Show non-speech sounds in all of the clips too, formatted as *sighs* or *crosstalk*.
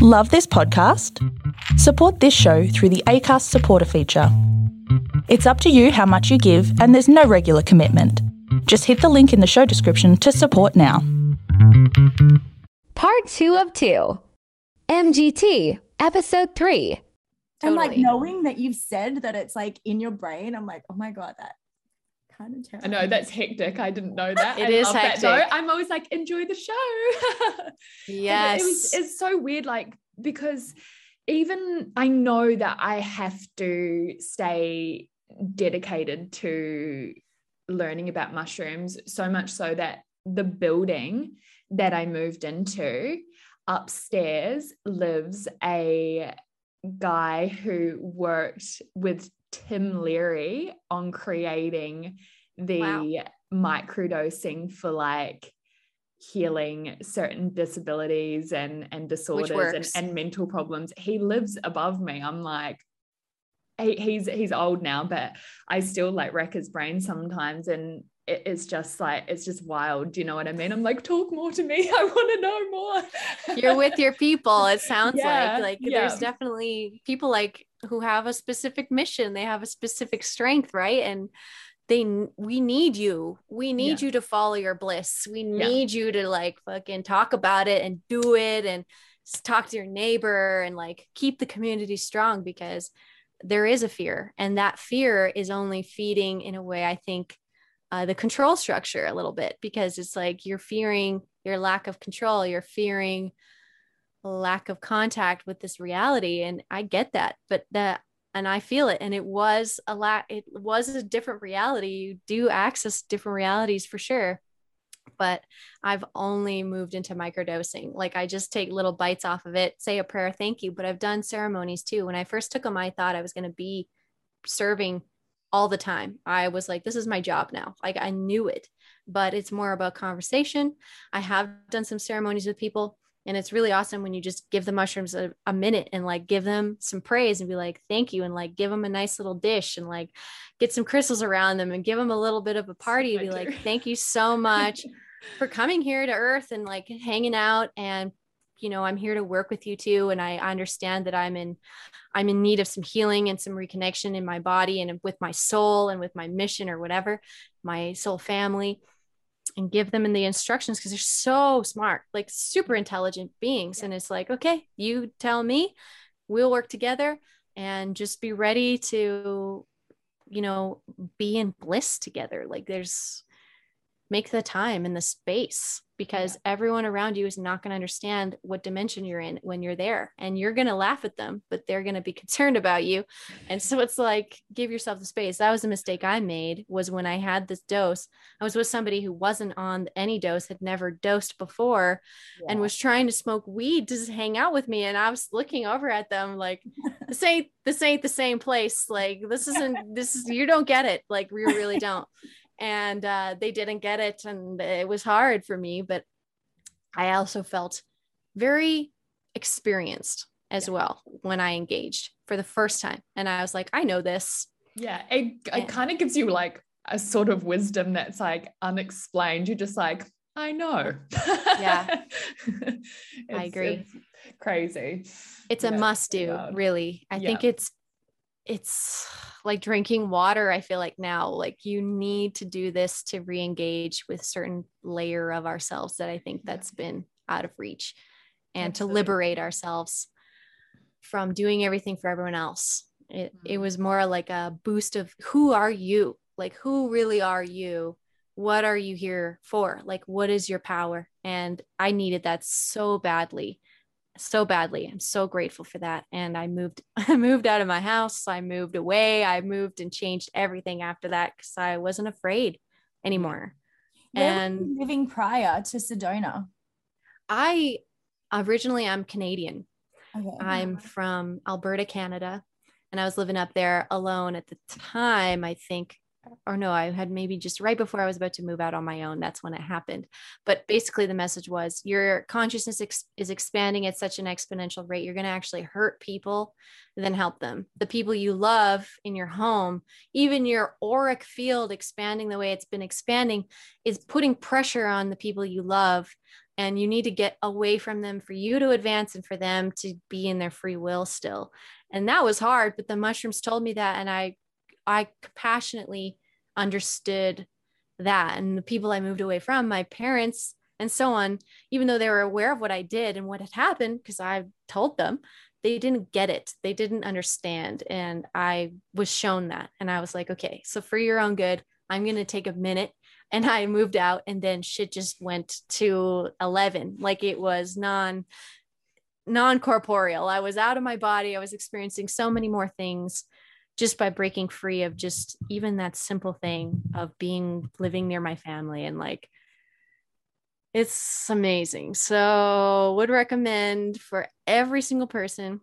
Love this podcast? Support this show through the ACAST supporter feature. It's up to you how much you give, and there's no regular commitment. Just hit the link in the show description to support now. Part two of two MGT, episode three. And like knowing that you've said that it's like in your brain, I'm like, oh my God, that kind of I know that's hectic. I didn't know that. It I is love that, though. hectic. I'm always like, enjoy the show. Yes. *laughs* It was, it's so weird, like, because even I know that I have to stay dedicated to learning about mushrooms, so much so that the building that I moved into upstairs lives a guy who worked with Tim Leary on creating the Wow. microdosing for like healing certain disabilities and and disorders and, and mental problems. He lives above me. I'm like he, he's he's old now but i still like wreck his brain sometimes and it, it's just like it's just wild do you know what i mean i'm like talk more to me *laughs* i want to know more You're with your people, it sounds Yeah, like. Like yeah. there's definitely people like who have a specific mission, they have a specific strength, right? And they we need you. We need Yeah. you to follow your bliss. We Yeah. need you to like fucking talk about it and do it and talk to your neighbor and like keep the community strong because there is a fear and that fear is only feeding in a way i think uh, the control structure a little bit because it's like you're fearing your lack of control you're fearing lack of contact with this reality and i get that but that and i feel it and it was a lot it was a different reality you do access different realities for sure but I've only moved into microdosing. Like I just take little bites off of it, say a prayer, thank you. But I've done ceremonies too. When I first took them, I thought I was going to be serving all the time. I was like, this is my job now. Like I knew it, but it's more about conversation. I have done some ceremonies with people. And it's really awesome when you just give the mushrooms a, a minute and like give them some praise and be like, thank you. And like give them a nice little dish and like get some crystals around them and give them a little bit of a party. Be like, thank you so much *laughs* for coming here to earth and like hanging out and you know i'm here to work with you too and i understand that i'm in i'm in need of some healing and some reconnection in my body and with my soul and with my mission or whatever my soul family and give them in the instructions because they're so smart like super intelligent beings. And it's like okay you tell me we'll work together and just be ready to you know be in bliss together. Like there's make the time and the space because everyone around you is not going to understand what dimension you're in when you're there and you're going to laugh at them but they're going to be *laughs* concerned about you. And so it's like give yourself the space. That was a mistake i made was when i had this dose. I was with somebody who wasn't on any dose had never dosed before and was trying to smoke weed to just hang out with me and i was looking over at them like *laughs* this ain't this ain't the same place. Like this isn't this is you don't get it. Like we really don't and uh, they didn't get it and it was hard for me but i also felt very experienced as well when i engaged for the first time and i was like i know this. Yeah it, it kind of gives you like a sort of wisdom that's like unexplained. You're just like i know. Yeah. *laughs* i agree. it's crazy. It's a must do really. I think it's it's *sighs* like drinking water i feel like now like you need to do this to re-engage with certain layer of ourselves that i think that's been out of reach and Absolutely. to liberate ourselves from doing everything for everyone else. It, it Mhm. was more like a boost of who are you? Like who really are you? What are you here for? Like what is your power? And i needed that so badly so badly i'm so grateful for that and i moved *laughs* i moved out of my house i moved away i moved and changed everything after that because i wasn't afraid anymore Where were and you living prior to Sedona? i originally i'm canadian Okay. I'm *laughs* from Alberta, Canada, and I was living up there alone at the time, I think. Or no, I had maybe just right before I was about to move out on my own. That's when it happened. But basically, the message was your consciousness ex- is expanding at such an exponential rate. You're going to actually hurt people then help them. The people you love in your home, even your auric field expanding the way it's been expanding, is putting pressure on the people you love and you need to get away from them for you to advance and for them to be in their free will still and that was hard but the mushrooms told me that and i i passionately understood that. And the people i moved away from my parents and so on even though they were aware of what i did and what had happened because i told them they didn't get it. They didn't understand. And i was shown that. And i was like okay so for your own good i'm going to take a minute. And I moved out and then shit just went to 11 like it was non non corporeal I was out of my body. I was experiencing so many more things just by breaking free of just even that simple thing of being living near my family and like it's amazing so would recommend for every single person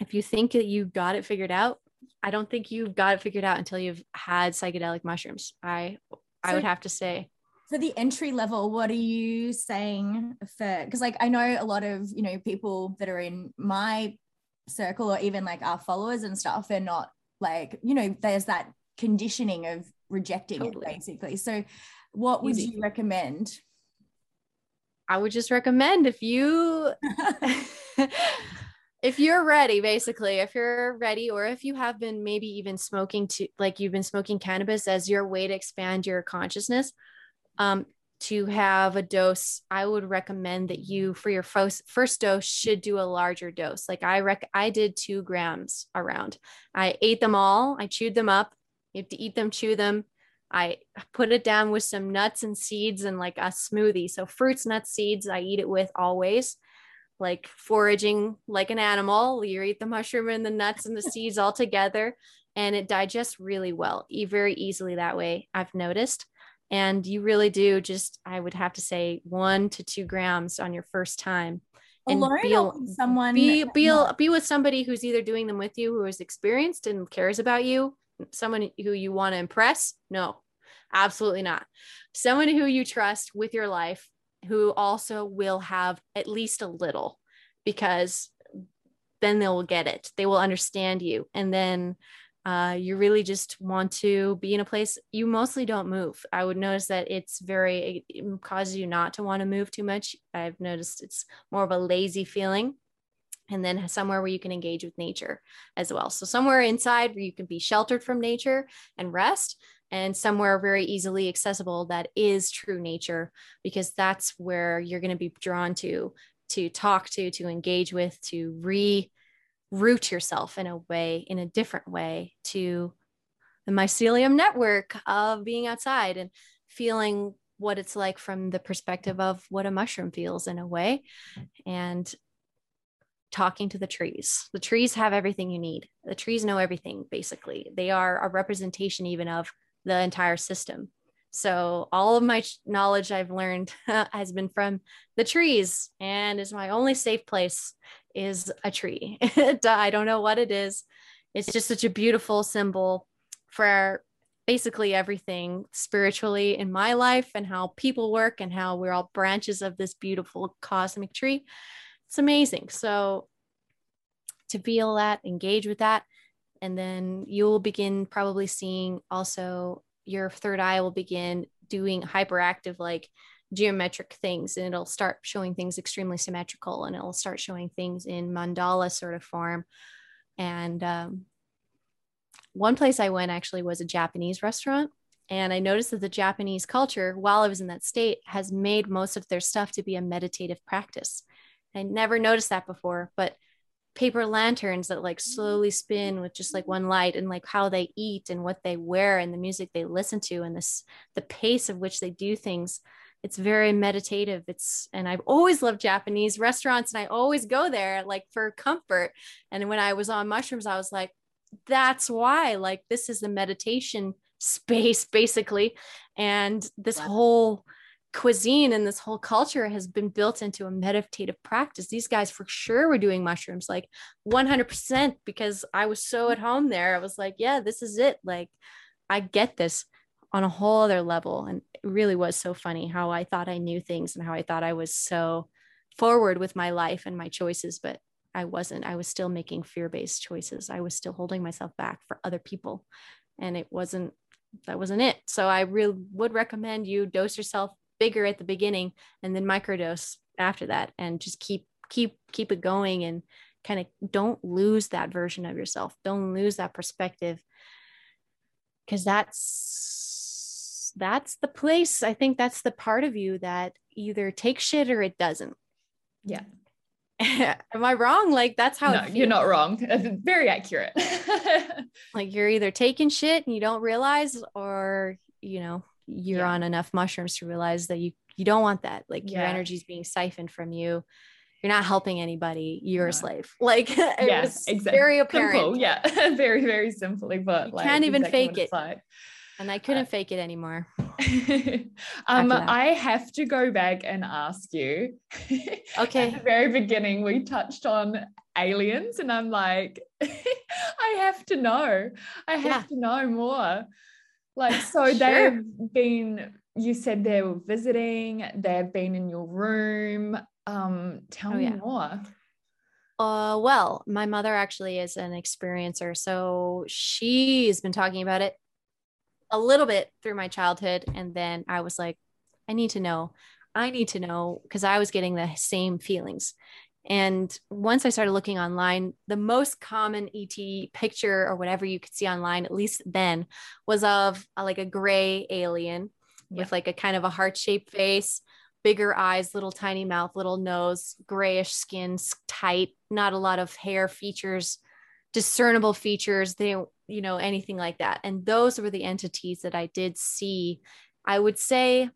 if you think that you got it figured out I don't think you've got it figured out until you've had psychedelic mushrooms. I I would have to say. For the entry level, what are you saying for? Because like I know a lot of you know people that are in my circle or even like our followers and stuff are not like you know there's that conditioning of rejecting totally. it basically. So, what would Easy. you recommend? I would just recommend if you *laughs* if you're ready basically if you're ready or if you have been maybe even smoking to like you've been smoking cannabis as your way to expand your consciousness um, to have a dose i would recommend that you for your first first dose should do a larger dose like i rec i did two grams around i ate them all i chewed them up you have to eat them chew them i put it down with some nuts and seeds and like a smoothie so fruits nuts seeds i eat it with always like foraging like an animal. You eat the mushroom and the nuts and the seeds all together, and it digests really well, very easily that way. I've noticed. And you really do just, I would have to say, one to two grams on your first time. And Alone be, someone be be, be with somebody who's either doing them with you, who is experienced and cares about you, someone who you want to impress. No, absolutely not. Someone who you trust with your life who also will have at least a little because then they will get it they will understand you and then uh, you really just want to be in a place you mostly don't move. I would notice that it's very it causes you not to want to move too much. I've noticed it's more of a lazy feeling. And then somewhere where you can engage with nature as well. So somewhere inside where you can be sheltered from nature and rest and somewhere very easily accessible that is true nature because that's where you're going to be drawn to to talk to to engage with to re root yourself in a way in a different way to the mycelium network of being outside and feeling what it's like from the perspective of what a mushroom feels in a way and talking to the trees. The trees have everything you need. The trees know everything, basically. They are a representation even of the entire system. So all of my knowledge I've learned *laughs* has been from the trees and is my only safe place is a tree. *laughs* Uh, I don't know what it is. It's just such a beautiful symbol for basically everything spiritually in my life and how people work and how we're all branches of this beautiful cosmic tree. It's amazing. So to feel that, engage with that, and then you'll begin probably seeing also your third eye will begin doing hyperactive like geometric things and it'll start showing things extremely symmetrical and it'll start showing things in mandala sort of form. And um, one place i went actually was a japanese restaurant and i noticed that the japanese culture while i was in that state has made most of their stuff to be a meditative practice. I never noticed that before but paper lanterns that like slowly spin with just like one light and like how they eat and what they wear and the music they listen to and this the pace of which they do things it's very meditative it's and i've always loved japanese restaurants and i always go there like for comfort and when i was on mushrooms i was like that's why like this is the meditation space *laughs* basically and this wow. whole cuisine and this whole culture has been built into a meditative practice. These guys for sure were doing mushrooms like 100% because I was so at home there. I was like, yeah, this is it. Like, I get this on a whole other level. And it really was so funny how I thought I knew things and how I thought I was so forward with my life and my choices, but I wasn't. I was still making fear based choices. I was still holding myself back for other people. And it wasn't, that wasn't it. So I really would recommend you dose yourself bigger at the beginning and then microdose after that and just keep keep keep it going and kind of don't lose that version of yourself don't lose that perspective because that's that's the place i think that's the part of you that either takes shit or it doesn't. Yeah. *laughs* Am i wrong? Like that's how no, you're not wrong. *laughs* Very accurate. *laughs* Like you're either taking shit and you don't realize or you know you're yeah. on enough mushrooms to realize that you you don't want that. Like yeah. your energy is being siphoned from you. You're not helping anybody. You're no. a slave. Like yes exactly very apparent. Simple. yeah very very simply but you like, can't even exactly fake it. like. And i couldn't uh, fake it anymore *laughs* um i have to go back and ask you *laughs* okay at the very beginning we touched on aliens and i'm like *laughs* i have to know i have yeah. to know more like so sure. they've been you said they were visiting they've been in your room um, tell oh, me yeah. more. Uh, well, my mother actually is an experiencer, so she's been talking about it a little bit through my childhood, and then I was like, I need to know. I need to know because I was getting the same feelings. And once I started looking online, the most common ET picture or whatever you could see online, at least then, was of a, like a gray alien yeah. with like a kind of a heart shaped face bigger eyes, little tiny mouth, little nose, grayish skin type, not a lot of hair features, discernible features. They, you know, anything like that. And those were the entities that I did see. I would say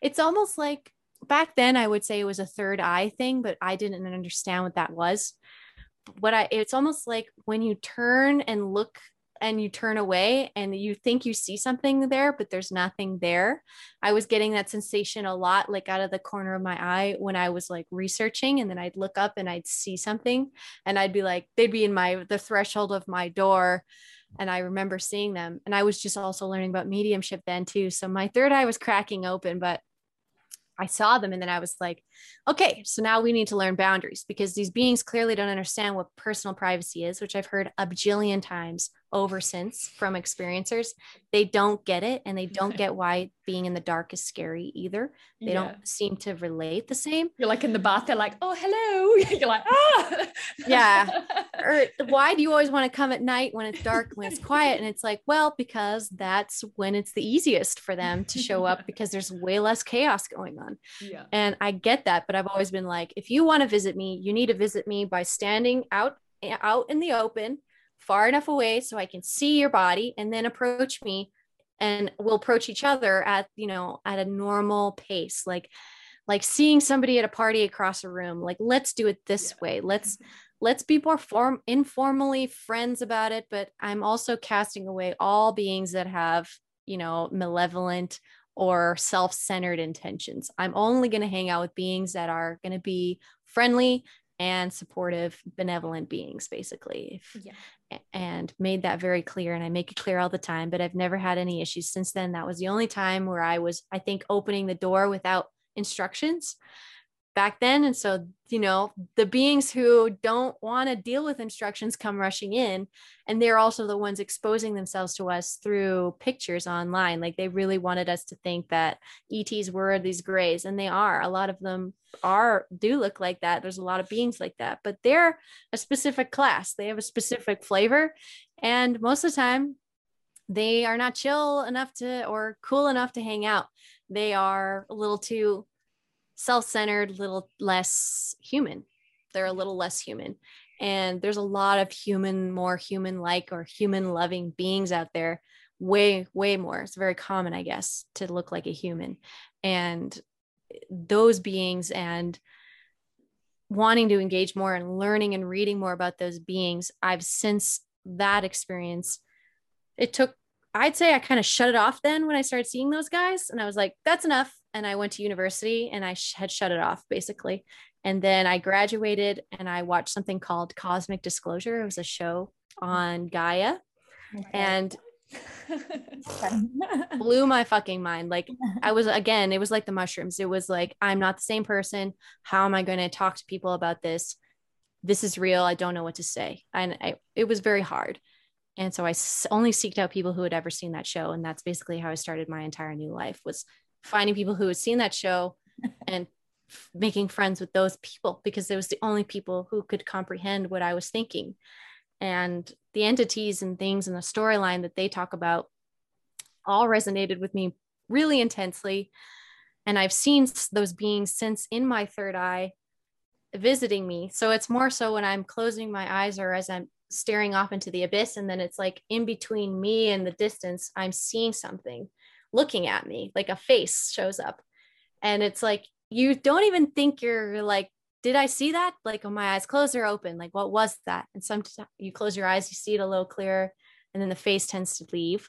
it's almost like back then, I would say it was a third eye thing, but I didn't understand what that was. What I, it's almost like when you turn and look and you turn away and you think you see something there, but there's nothing there. I was getting that sensation a lot, like out of the corner of my eye when I was like researching, and then I'd look up and I'd see something, and I'd be like, they'd be in my the threshold of my door. And I remember seeing them. And I was just also learning about mediumship then too. So my third eye was cracking open, but I saw them and then I was like, okay, so now we need to learn boundaries because these beings clearly don't understand what personal privacy is, which I've heard a bajillion times over since from experiencers. They don't get it and they don't get why being in the dark is scary either. They yeah. don't seem to relate the same. You're like in the bath, they're like, oh, hello. *laughs* You're like, ah. yeah. *laughs* Or why do you always want to come at night when it's dark, when it's quiet? And it's like, well, because that's when it's the easiest for them to show up *laughs* because there's way less chaos going on. Yeah. And I get that, but I've always been like, if you want to visit me, you need to visit me by standing out out in the open far enough away so I can see your body and then approach me and we'll approach each other at, you know, at a normal pace. Like, like seeing somebody at a party across a room, like, let's do it this yeah. way. Let's, *laughs* let's be more form informally friends about it. But I'm also casting away all beings that have, you know, malevolent or self-centered intentions. I'm only going to hang out with beings that are going to be friendly and supportive, benevolent beings, basically. Yeah. And made that very clear. And I make it clear all the time, but I've never had any issues since then. That was the only time where I was, I think, opening the door without instructions back then. And so, you know, the beings who don't want to deal with instructions come rushing in. And they're also the ones exposing themselves to us through pictures online. Like they really wanted us to think that ETs were these grays, and they are. A lot of them are, do look like that. There's a lot of beings like that, but they're a specific class, they have a specific flavor. And most of the time, they are not chill enough to or cool enough to hang out. They are a little too self-centered little less human. They're a mm-hmm. little less human. And there's a lot of human more human like or human loving beings out there. Way way more. It's very common i guess to look like a human. And those beings and wanting to engage more and learning and reading more about those beings i've since that experience it took i'd say i kind of shut it off then when i started seeing those guys. And i was like that's enough and I went to university and I sh- had shut it off basically. And then I graduated and I watched something called Cosmic Disclosure. It was a show on Gaia. Okay. And *laughs* blew my fucking mind. Like I was again, it was like the mushrooms. It was like I'm not the same person. How am I going to talk to people about this? This is real. I don't know what to say. And I, it was very hard. And so I only seeked out people who had ever seen that show and that's basically how I started my entire new life was finding people who had seen that show *laughs* and f- making friends with those people because it was the only people who could comprehend what I was thinking. And the entities and things and the storyline that they talk about all resonated with me really intensely. And I've seen those beings since in my third eye visiting me. So it's more so when I'm closing my eyes or as I'm staring off into the abyss. And then it's like in between me and the distance, I'm seeing something looking at me, like a face shows up. And it's like, you don't even think you're like, did I see that? Like, my eyes closed or open, like, what was that? And sometimes you close your eyes, you see it a little clearer, and then the face tends to leave.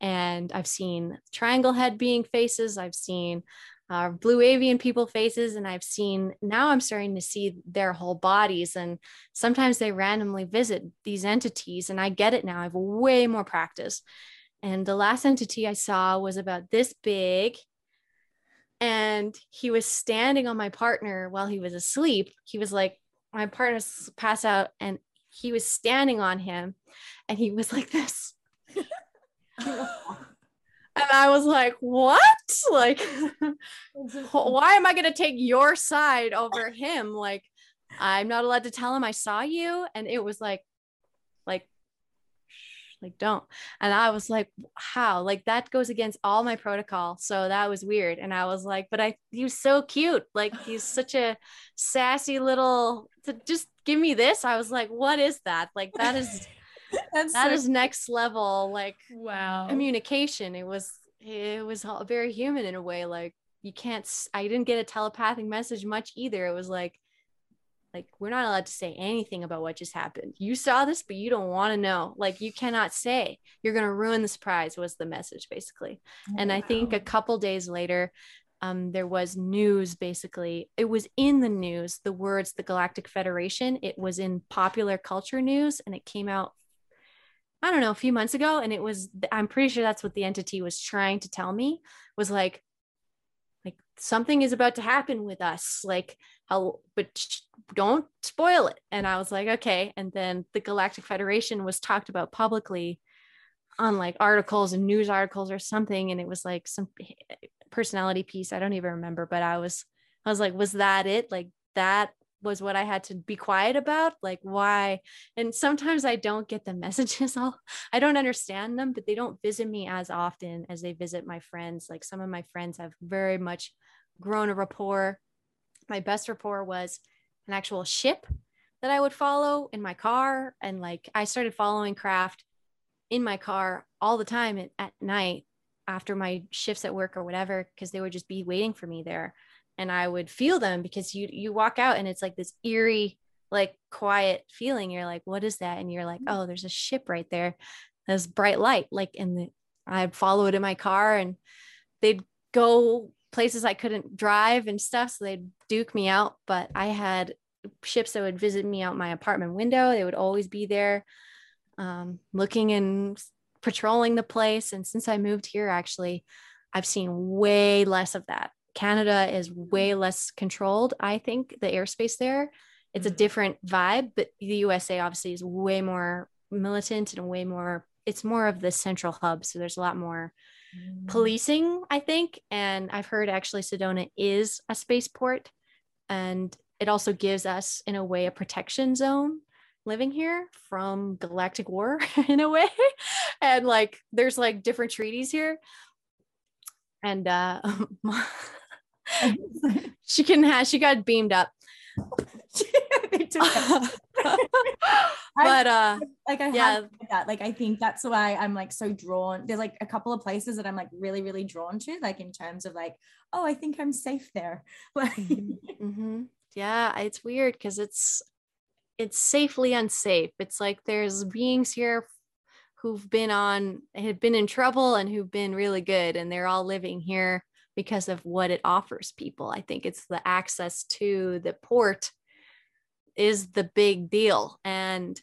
And I've seen triangle head being faces. I've seen uh, blue avian people faces and i've seen now i'm starting to see their whole bodies and sometimes they randomly visit these entities and i get it now i have way more practice and the last entity i saw was about this big and he was standing on my partner while he was asleep he was like my partner passed out and he was standing on him and he was *laughs* like this and I was like, what? Like, *laughs* why am I going to take your side over him? Like, I'm not allowed to tell him I saw you. And it was like, like, like, don't. And I was like, how? Like, that goes against all my protocol. So that was weird. And I was like, but I, he was so cute. Like, he's *sighs* such a sassy little, to just give me this. I was like, what is that? Like, that is. *laughs* That's that so is next level like wow communication it was it was very human in a way like you can't i didn't get a telepathic message much either it was like like we're not allowed to say anything about what just happened. You saw this but you don't want to know. Like you cannot say you're going to ruin the surprise was the message basically. Oh, and i think a couple days later um, there was news basically. It was in the news the words the galactic federation. It was in popular culture news and it came out I don't know, a few months ago. And it was, I'm pretty sure that's what the entity was trying to tell me was like something is about to happen with us. Like how, but don't spoil it. And I was like, okay. And then the Galactic Federation was talked about publicly on like articles and news articles or something. And it was like some personality piece. I don't even remember, but I was, I was like, was that it? Like that was what I had to be quiet about. Like why? And sometimes I don't get the *laughs* messages. All I don't understand them, but they don't visit me as often as they visit my friends. Like some of my friends have very much grown a rapport. My best rapport was an actual ship that I would follow in my car. And like I started following craft in my car all the time at, at night after my shifts at work or whatever, because they would just be waiting for me there and I would feel them because you you walk out and it's like this eerie like quiet feeling. You're like what is that? And you're like oh there's a ship right there there's bright light. Like and the I'd follow it in my car and they'd go places I couldn't drive and stuff so they'd duke me out. But I had ships that would visit me out my apartment window. They would always be there um, looking and patrolling the place. And since I moved here actually I've seen way less of that Canada is way less controlled, I think, the airspace there. It's a mm-hmm. different vibe, but the USA obviously is way more militant and way more, it's more of the central hub. So there's a lot more mm. policing, I think. And I've heard actually Sedona is a spaceport. And it also gives us, in a way, a protection zone living here from galactic war *laughs* in a way. *laughs* and like, there's like different treaties here. And uh, *laughs* she can have she got beamed up. *laughs* *laughs* But uh like I yeah. that like I think that's why I'm like so drawn there's like a couple of places that I'm like really really drawn to like in terms of like oh I think I'm safe there. *laughs* Like mm-hmm. mm-hmm. yeah it's weird because it's it's safely unsafe. It's like there's beings here who've been on have been in trouble and who've been really good and they're all living here because of what it offers people. I think it's the access to the port is the big deal. And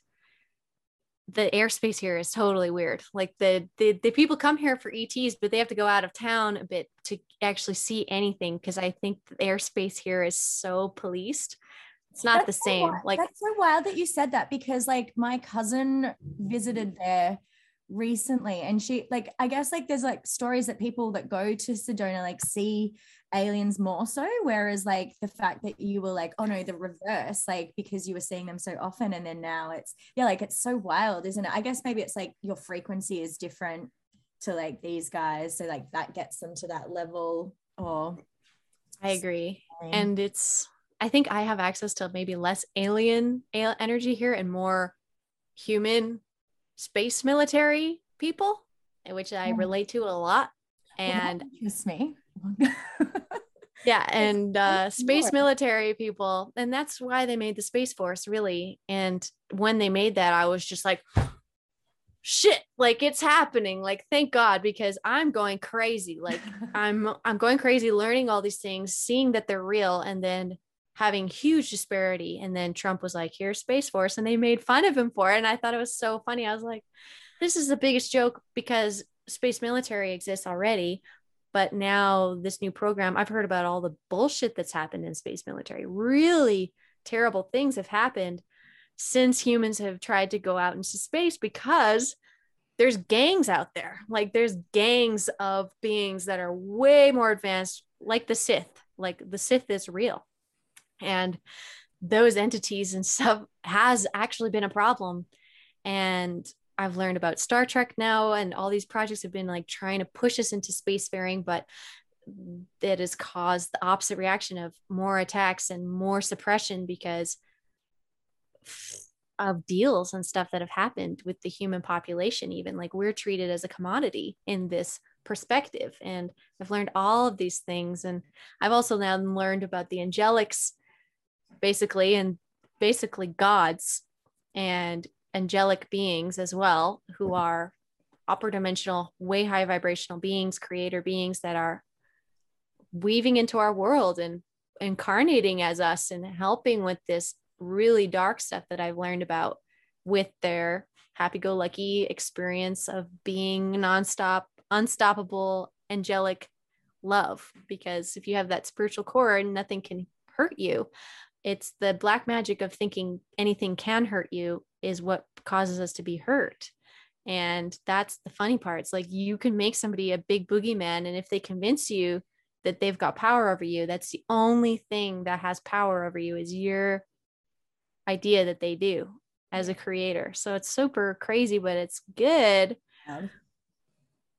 the airspace here is totally weird. Like the, the the people come here for ETs, but they have to go out of town a bit to actually see anything because I think the airspace here is so policed. It's not that's the same. So like that's so wild that you said that because like my cousin visited there recently and she like i guess like there's like stories that people that go to sedona like see aliens more so whereas like the fact that you were like oh no the reverse like because you were seeing them so often and then now it's yeah like it's so wild isn't it? I guess maybe it's like your frequency is different to like these guys so like that gets them to that level or i agree and it's i think i have access to maybe less alien energy here and more human space military people, which I relate to a lot. And well, me. *laughs* yeah, and uh, space military people, and that's why they made the Space Force, really. And when they made that, I was just like, shit like it's happening like thank god because i'm going crazy like *laughs* i'm i'm going crazy learning all these things seeing that they're real and then having huge disparity. And then Trump was like, here's Space Force. And they made fun of him for it. And I thought it was so funny. I was like, this is the biggest joke because space military exists already. But now this new program, I've heard about all the bullshit that's happened in space military. Really terrible things have happened since humans have tried to go out into space because there's gangs out there. Like there's gangs of beings that are way more advanced, like the Sith. Like the Sith is real and those entities and stuff has actually been a problem and I've learned about Star Trek now, and all these projects have been like trying to push us into spacefaring, but it has caused the opposite reaction of more attacks and more suppression because of deals and stuff that have happened with the human population. Even like we're treated as a commodity in this perspective, and I've learned all of these things, and I've also now learned about the angelics basically, and basically gods and angelic beings as well, who mm-hmm. are upper dimensional, way high vibrational beings, creator beings that are weaving into our world and incarnating as us and helping with this really dark stuff that I've learned about with their happy go lucky experience of being nonstop, unstoppable, angelic love. Because if you have that spiritual core, nothing can hurt you it's the black magic of thinking anything can hurt you is what causes us to be hurt. And that's the funny part. It's like you can make somebody a big boogeyman and if they convince you that they've got power over you that's the only thing that has power over you is your idea that they do as a creator. So it's super crazy but it's good. Yeah.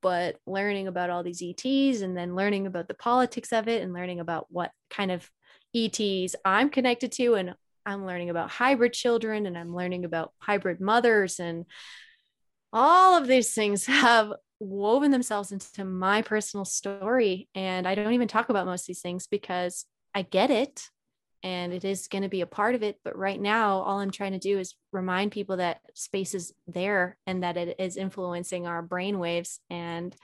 but learning about all these ets and then learning about the politics of it and learning about what kind of ETs I'm connected to, and I'm learning about hybrid children and I'm learning about hybrid mothers, and all of these things *laughs* have woven themselves into my personal story. And I don't even talk about most of these things because I get it and it is going to be a part of it. But right now, all I'm trying to do is remind people that space is there and that it is influencing our brain waves and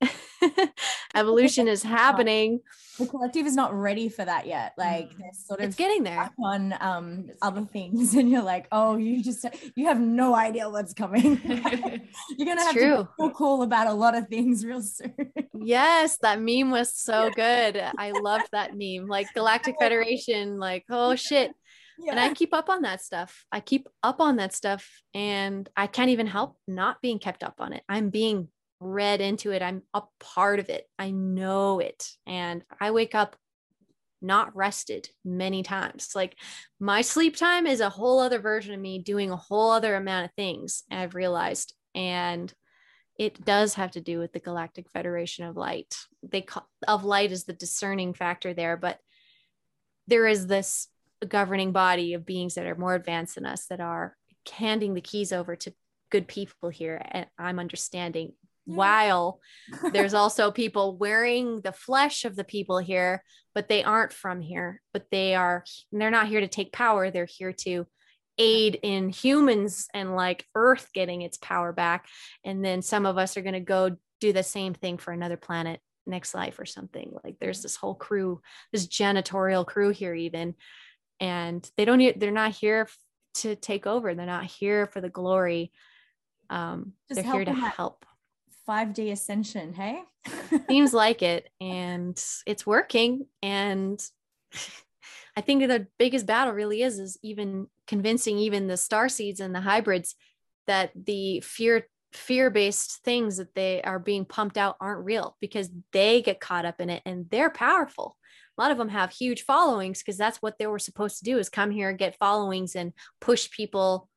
*laughs* evolution is happening. The collective is not ready for that yet. Like mm. sort of it's getting there on um other things, *laughs* and you're like, oh, you just you have no idea what's coming. *laughs* you're gonna have true. to be cool about a lot of things real soon. yes, that meme was so good. I loved that meme. Like Galactic Federation, like, oh shit. Yeah. And I keep up on that stuff. I keep up on that stuff and I can't even help not being kept up on it. I'm being read into it. I'm a part of it. I know it. And I wake up not rested many times. Like my sleep time is a whole other version of me doing a whole other amount of things, I've realized. And it does have to do with the Galactic Federation of Light. They call of light is the discerning factor there, but there is this governing body of beings that are more advanced than us that are handing the keys over to good people here. And I'm understanding while *laughs* there's also people wearing the flesh of the people here but they aren't from here but they are they're not here to take power. They're here to aid in humans and like earth getting its power back. And then some of us are going to go do the same thing for another planet next life or something. Like there's this whole crew this janitorial crew here even and they don't they're not here to take over. They're not here for the glory. Um, they're here to help 5D ascension, hey? *laughs* Seems like it. And it's working. And *laughs* I think the biggest battle really is is even convincing even the star seeds and the hybrids that the fear fear-based things that they are being pumped out aren't real because they get caught up in it and they're powerful a lot of them have huge followings because that's what they were supposed to do is come here get followings and push people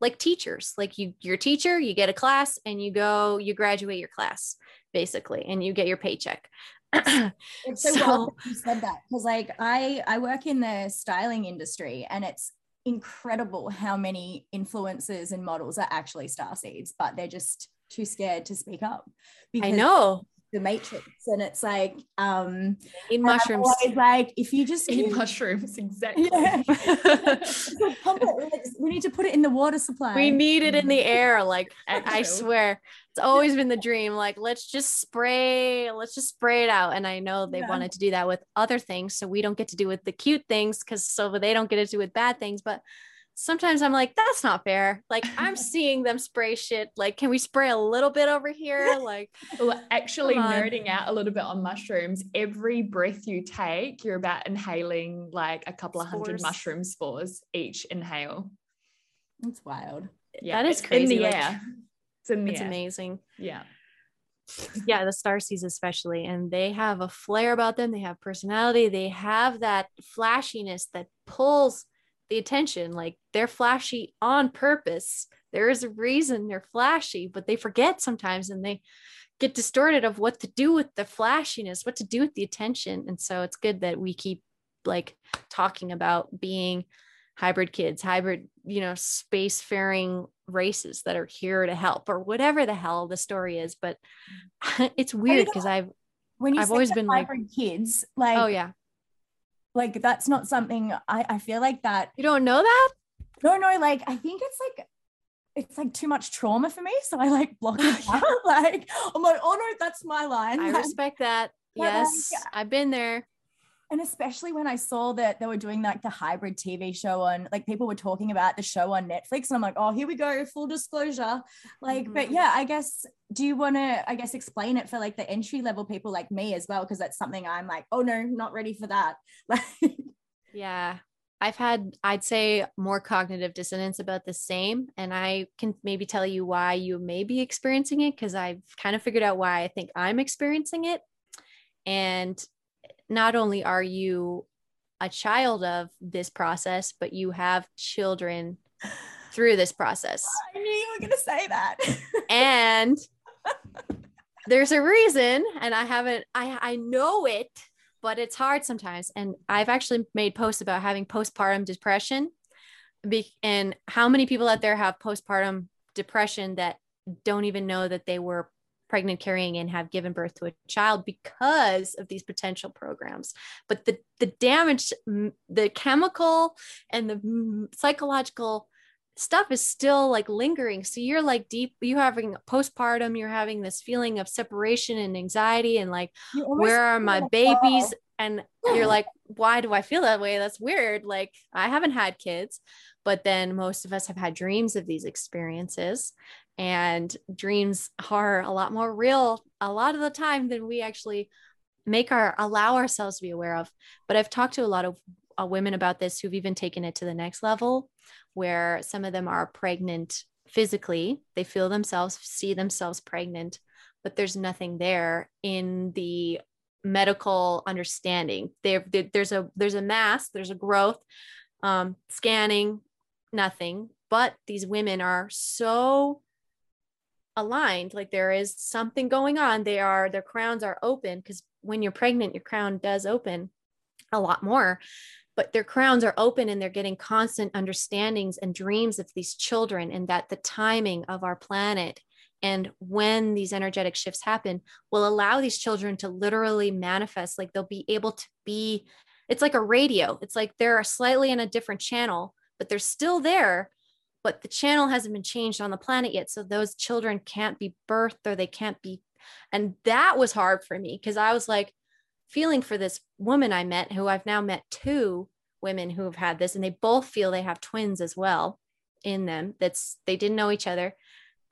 like teachers like you your teacher you get a class and you go you graduate your class basically and you get your paycheck. *clears throat* It's so, so well that you said that because like i i work in the styling industry and it's incredible how many influencers and models are actually star seeds but they're just too scared to speak up because i know the matrix and it's like um eat mushrooms. like if you just eat mushrooms exactly. Yeah. *laughs* we need to put it in the water supply. We need it in the *laughs* air like i swear. It's always been the dream like let's just spray let's just spray it out. And i know they yeah. wanted to do that with other things so we don't get to do with the cute things because so they don't get to do with bad things but sometimes I'm like, that's not fair. Like I'm *laughs* seeing them spray shit. Like, can we spray a little bit over here? *laughs* Like, well, actually nerding out a little bit on mushrooms. Every breath you take, you're about inhaling like a couple spores. of hundred mushroom spores each inhale. That's wild. Yeah, that is crazy. In the like, air. It's in the it's air. amazing. Yeah. yeah, the star seeds especially, and they have a flair about them. They have personality. They have that flashiness that pulls the attention. Like they're flashy on purpose. There is a reason they're flashy, but they forget sometimes and they get distorted of what to do with the flashiness, what to do with the attention. And so it's good that we keep like talking about being hybrid kids, hybrid, you know, spacefaring races that are here to help or whatever the hell the story is. But *laughs* it's weird because I've when you I've always been like kids, like oh yeah, like that's not something I, I feel like that. You don't know that? No, no, like I think it's like it's like too much trauma for me. So I like block *laughs* it out. like I'm like, oh no, that's my line. I respect that. yes. Like, I've been there and especially when I saw that they were doing like the hybrid TV show on, like people were talking about the show on Netflix, and I'm like, oh, here we go, full disclosure. Like, mm-hmm. but yeah, I guess, do you want to, I guess, explain it for like the entry level people like me as well? Because that's something I'm like, oh no, not ready for that. *laughs* Like, yeah. I've had, I'd say, more cognitive dissonance about the same. And I can maybe tell you why you may be experiencing it because I've kind of figured out why I think I'm experiencing it. And not only are you a child of this process, but you have children through this process. *laughs* I knew you were going to say that. *laughs* and there's a reason, and I haven't, I, I know it, but it's hard sometimes. And I've actually made posts about having postpartum depression. Be- and how many people out there have postpartum depression that don't even know that they were pregnant carrying and have given birth to a child because of these potential programs. But the the damage the chemical and the psychological stuff is still like lingering. So you're like deep you're having postpartum you're having this feeling of separation and anxiety and like where are my babies? and *sighs* you're like why do i feel that way? That's weird. Like i haven't had kids but then most of us have had dreams of these experiences and dreams are a lot more real a lot of the time than we actually make our allow ourselves to be aware of. But i've talked to a lot of uh, women about this who've even taken it to the next level where some of them are pregnant physically. They feel themselves see themselves pregnant but there's nothing there in the medical understanding. There there's a there's a mass there's a growth um, scanning nothing. But these women are so aligned like there is something going on they are their crowns are open because when you're pregnant your crown does open a lot more but their crowns are open and they're getting constant understandings and dreams of these children and that the timing of our planet and when these energetic shifts happen will allow these children to literally manifest like they'll be able to be it's like a radio it's like they're slightly in a different channel but they're still there but the channel hasn't been changed on the planet yet. So those children can't be birthed or they can't be. And that was hard for me because I was like feeling for this woman I met who I've now met two women who have had this, and they both feel they have twins as well in them. That's they didn't know each other.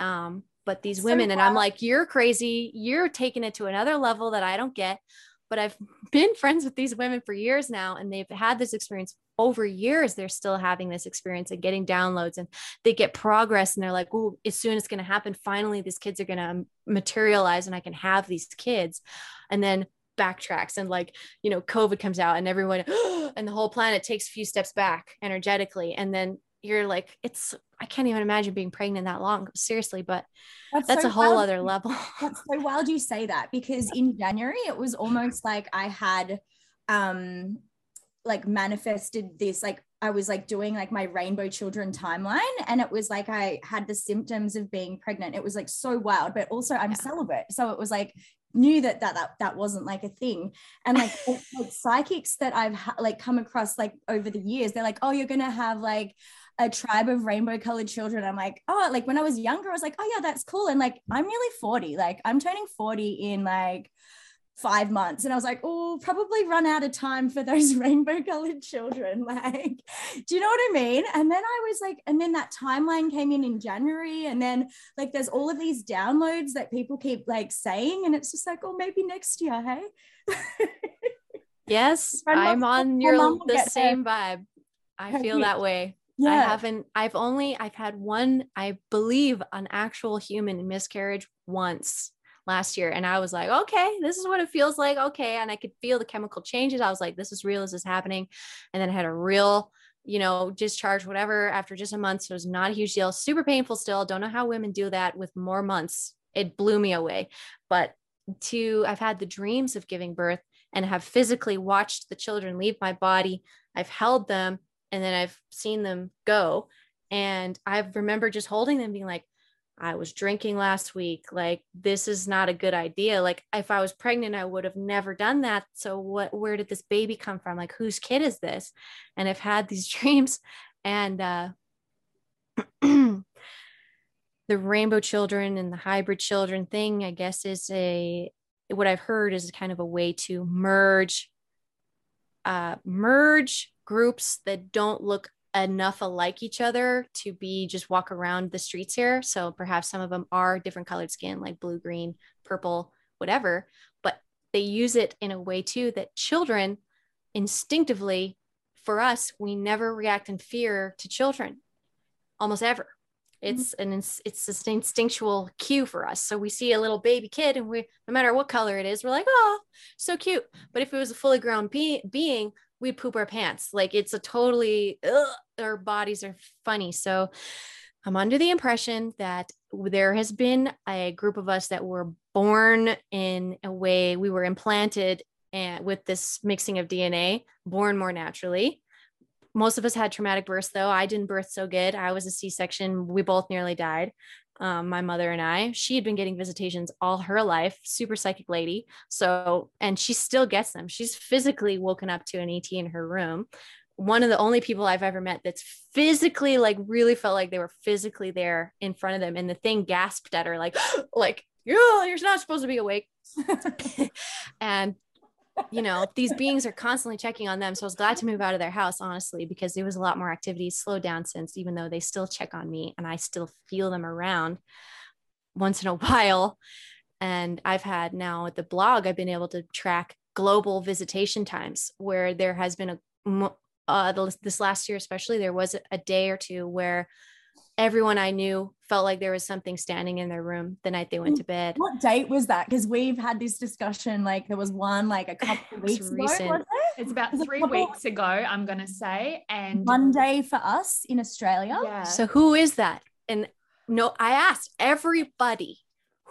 Um, but these women, and I'm like, you're crazy. You're taking it to another level that I don't get. But I've *laughs* been friends with these women for years now, and they've had this experience over years they're still having this experience and getting downloads and they get progress and they're like oh as soon as it's going to happen finally these kids are going to materialize and i can have these kids. And then backtracks and like you know covid comes out and everyone *gasps* and the whole planet takes a few steps back energetically. And then you're like it's i can't even imagine being pregnant that long seriously but that's, that's so a whole wild. other level. *laughs* That's so wild you say that because in january it was almost like i had um like manifested this like I was like doing like my rainbow children timeline and it was like I had the symptoms of being pregnant. It was like so wild, but also I'm yeah. celibate. So it was like knew that that that, that wasn't like a thing. And like, *laughs* like psychics that I've ha- like come across like over the years, they're like, oh, you're gonna have like a tribe of rainbow colored children. I'm like, oh, like when I was younger, I was like, oh yeah, that's cool. And like I'm nearly 40. Like I'm turning 40 in like five months. And i was like oh probably run out of time for those *laughs* rainbow colored children. *laughs* Like do you know what i mean? And then i was like and then that timeline came in in january. And then like there's all of these downloads that people keep like saying. And it's just like oh maybe next year hey? *laughs* Yes i'm on your the same vibe. I feel that way. Yeah. I haven't, I've only, I've had one, I believe, an actual human miscarriage once last year. And I was like, okay, this is what it feels like. Okay. And I could feel the chemical changes. I was like, this is real. This is happening. And then I had a real, you know, discharge, whatever, after just a month. So it was not a huge deal. Super painful still. Don't know how women do that with more months. It blew me away. But to, I've had the dreams of giving birth and have physically watched the children leave my body. I've held them and then I've seen them go. And I remember just holding them being like, I was drinking last week. Like, this is not a good idea. Like, if I was pregnant, I would have never done that. So, what, where did this baby come from? Like, whose kid is this? And I've had these *laughs* dreams. And uh, *clears throat* the rainbow children and the hybrid children thing, I guess, is a, what I've heard is kind of a way to merge, uh, merge groups that don't look enough alike each other to be just walk around the streets here. So perhaps some of them are different colored skin, like blue, green, purple, whatever. But they use it in a way too that children instinctively, for us, we never react in fear to children, almost ever. Mm-hmm. It's an it's an instinctual cue for us. So we see a little baby kid, and we no matter what color it is, we're like, oh, so cute. But if it was a fully grown be- being, we poop our pants. Like it's a totally, ugh, our bodies are funny. So I'm under the impression that there has been a group of us that were born in a way we were implanted and with this mixing of DNA, born more naturally. Most of us had traumatic births, though. I didn't birth so good. I was a C section. We both nearly died um, my mother and I. She had been getting visitations all her life, super psychic lady. So, and she still gets them. She's physically woken up to an ET in her room. One of the only people I've ever met that's physically, like, really felt like they were physically there in front of them. And the thing gasped at her, like, *gasps* like, yeah, you're not supposed to be awake. *laughs* and you know, these beings are constantly checking on them. So I was glad to move out of their house, honestly, because there was a lot more activity, slowed down since, even though they still check on me and I still feel them around once in a *laughs* while. And I've had now at the blog, I've been able to track global visitation times where there has been a, uh, this last year, especially, there was a day or two where everyone I knew felt like there was something standing in their room the night they went to bed. What date was that? Because we've had this discussion. Like there was one like a couple *laughs* of weeks ago. It? It's about three weeks ago, I'm gonna say. And Monday for us in Australia. Yeah. So who is that? And no, I asked everybody,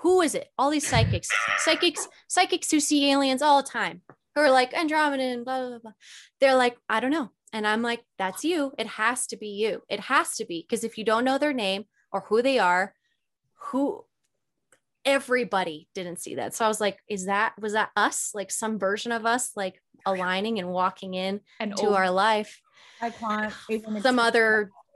who is it? All these psychics, psychics, psychics who see aliens all the time, who are like Andromeda and blah blah blah. They're like, I don't know. And I'm like, that's you. It has to be you. It has to be. Because if you don't know their name or who they are, who everybody didn't see that. So I was like, is that, was that us? Like some version of us, like aligning and walking in and to our life? I can't *sighs* even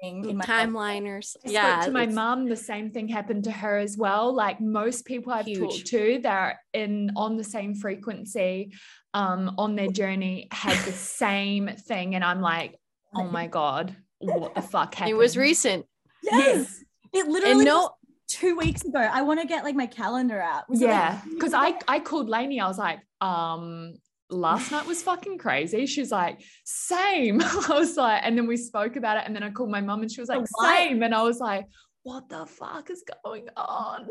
some other timeliners. Yeah. To my mom, the same thing happened to her as well. Like most people I've Huge. talked to, they're in on the same frequency um, on their journey had the same thing. And I'm like, oh my God, what the fuck happened? It was recent. Yes. yes. It literally no- two weeks ago. I want to get like my calendar out. Was yeah. Because I, I called Lainey. I was like, um, last night was fucking crazy. She's like, same. *laughs* I was like, and then we spoke about it. And then I called my mom and she was like, same. And I was like, what the fuck is going on?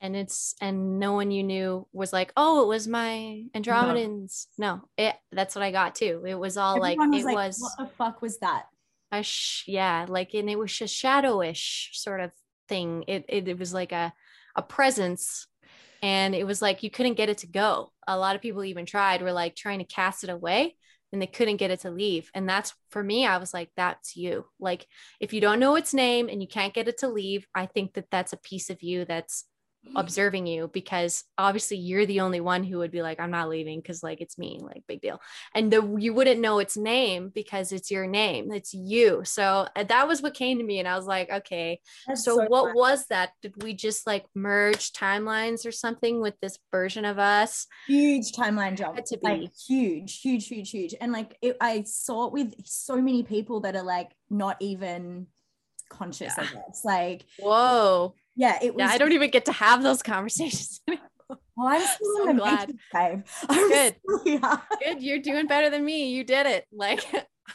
And it's and no one you knew was like, oh, it was my Andromedans. No, no it that's what I got too. It was all Everyone like was it like, was what the fuck was that? A sh- yeah, like and it was a shadowish sort of thing. It, it it was like a a presence and it was like you couldn't get it to go. A lot of people even tried were like trying to cast it away and they couldn't get it to leave. And that's for me i was like that's you. Like if you don't know its name and you can't get it to leave i think that that's a piece of you that's observing you because obviously you're the only one who would be like i'm not leaving because like it's me like big deal. And the you wouldn't know its name because it's your name it's you. So uh, that was what came to me and i was like okay. So, so what fun. was that? Did we just like merge timelines or something with this version of us? Huge timeline jump to be. like, huge huge huge huge. And like it, i saw it with so many people that are like not even conscious yeah. of this like whoa yeah, it was. Yeah, I don't even get to have those conversations *laughs* anymore. Well, I'm so glad. *laughs* I'm Good. Good. You're doing better than me. You did it. *laughs* Like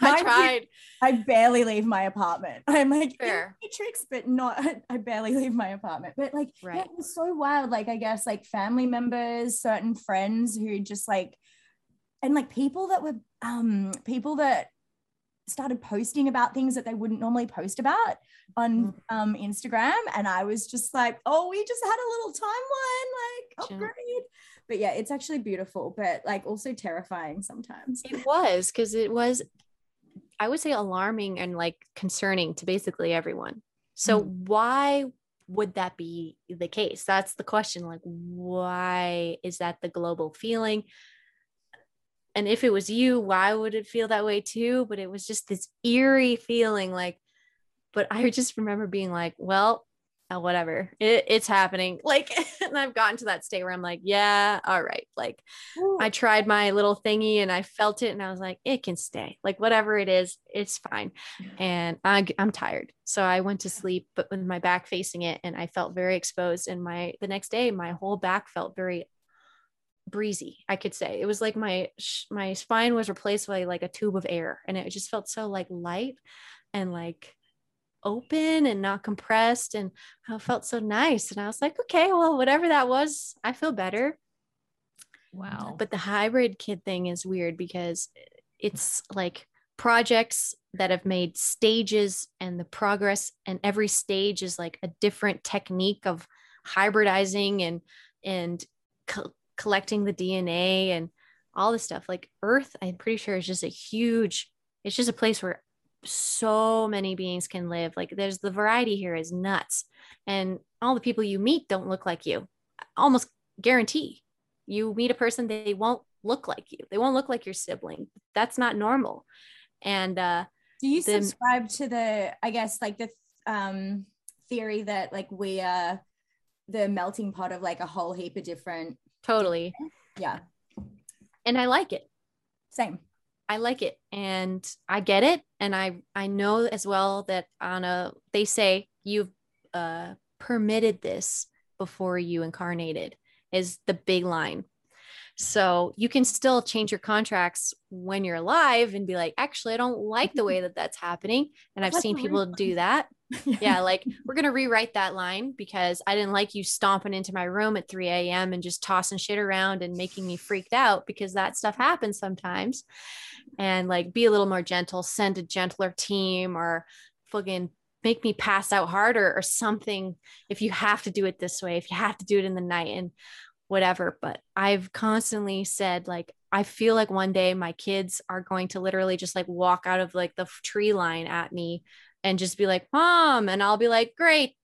I tried. I barely leave my apartment. I'm like Fair. Matrix, but not. I barely leave my apartment. But like, right. yeah, it was so wild. Like, I guess like family members, certain friends who just like, and like people that were um people that started posting about things that they wouldn't normally post about on mm. um, Instagram. And I was just like, oh, we just had a little timeline, like upgrade. But yeah, it's actually beautiful, but like also terrifying sometimes. It was because it was, I would say, alarming and like concerning to basically everyone. So mm. why would that be the case? That's the question. Like, why is that the global feeling? And if it was you why would it feel that way too? But it was just this eerie feeling like but i *laughs* just remember being like well uh, whatever. It, it's happening. *laughs* Like and i've gotten to that state where i'm like yeah all right. Like Ooh. i tried my little thingy and i felt it and i was like it can stay. Like whatever it is it's fine. *sighs* And I, i'm tired. So i went to sleep but with my back facing it and i felt very exposed. And my the next day my whole back felt very breezy i could say. It was like my my spine was replaced by like a tube of air and it just felt so like light and like open and not compressed and I felt so nice and i was like okay well whatever that was i feel better. Wow. But the hybrid kid thing is weird because it's like projects that have made stages and the progress and every stage is like a different technique of hybridizing and and collecting the DNA and all this stuff. Like Earth, I'm pretty sure is just a huge, it's just a place where so many beings can live. Like there's the variety here is nuts. And all the people you meet don't look like you. Almost guarantee you meet a person, they won't look like you. They won't look like your sibling. That's not normal. And uh do you the, subscribe to the, I guess, like the um theory that like we are the melting pot of like a whole heap of different Totally. Yeah. And I like it. Same. I like it and I get it. And I I know as well that on a they say you've uh permitted this before you incarnated is the big line. So you can still change your contracts when you're alive and be like, actually, I don't like the way that that's happening. And I've seen people do that. *laughs* yeah, like we're gonna rewrite that line because I didn't like you stomping into my room at 3 a.m. and just tossing shit around and making me freaked out because that stuff happens sometimes. And like be a little more gentle, send a gentler team or fucking make me pass out harder or something if you have to do it this way, if you have to do it in the night and whatever. But I've constantly said, like, I feel like one day my kids are going to literally just like walk out of like the tree line at me and just be like, Mom. And I'll be like, Great.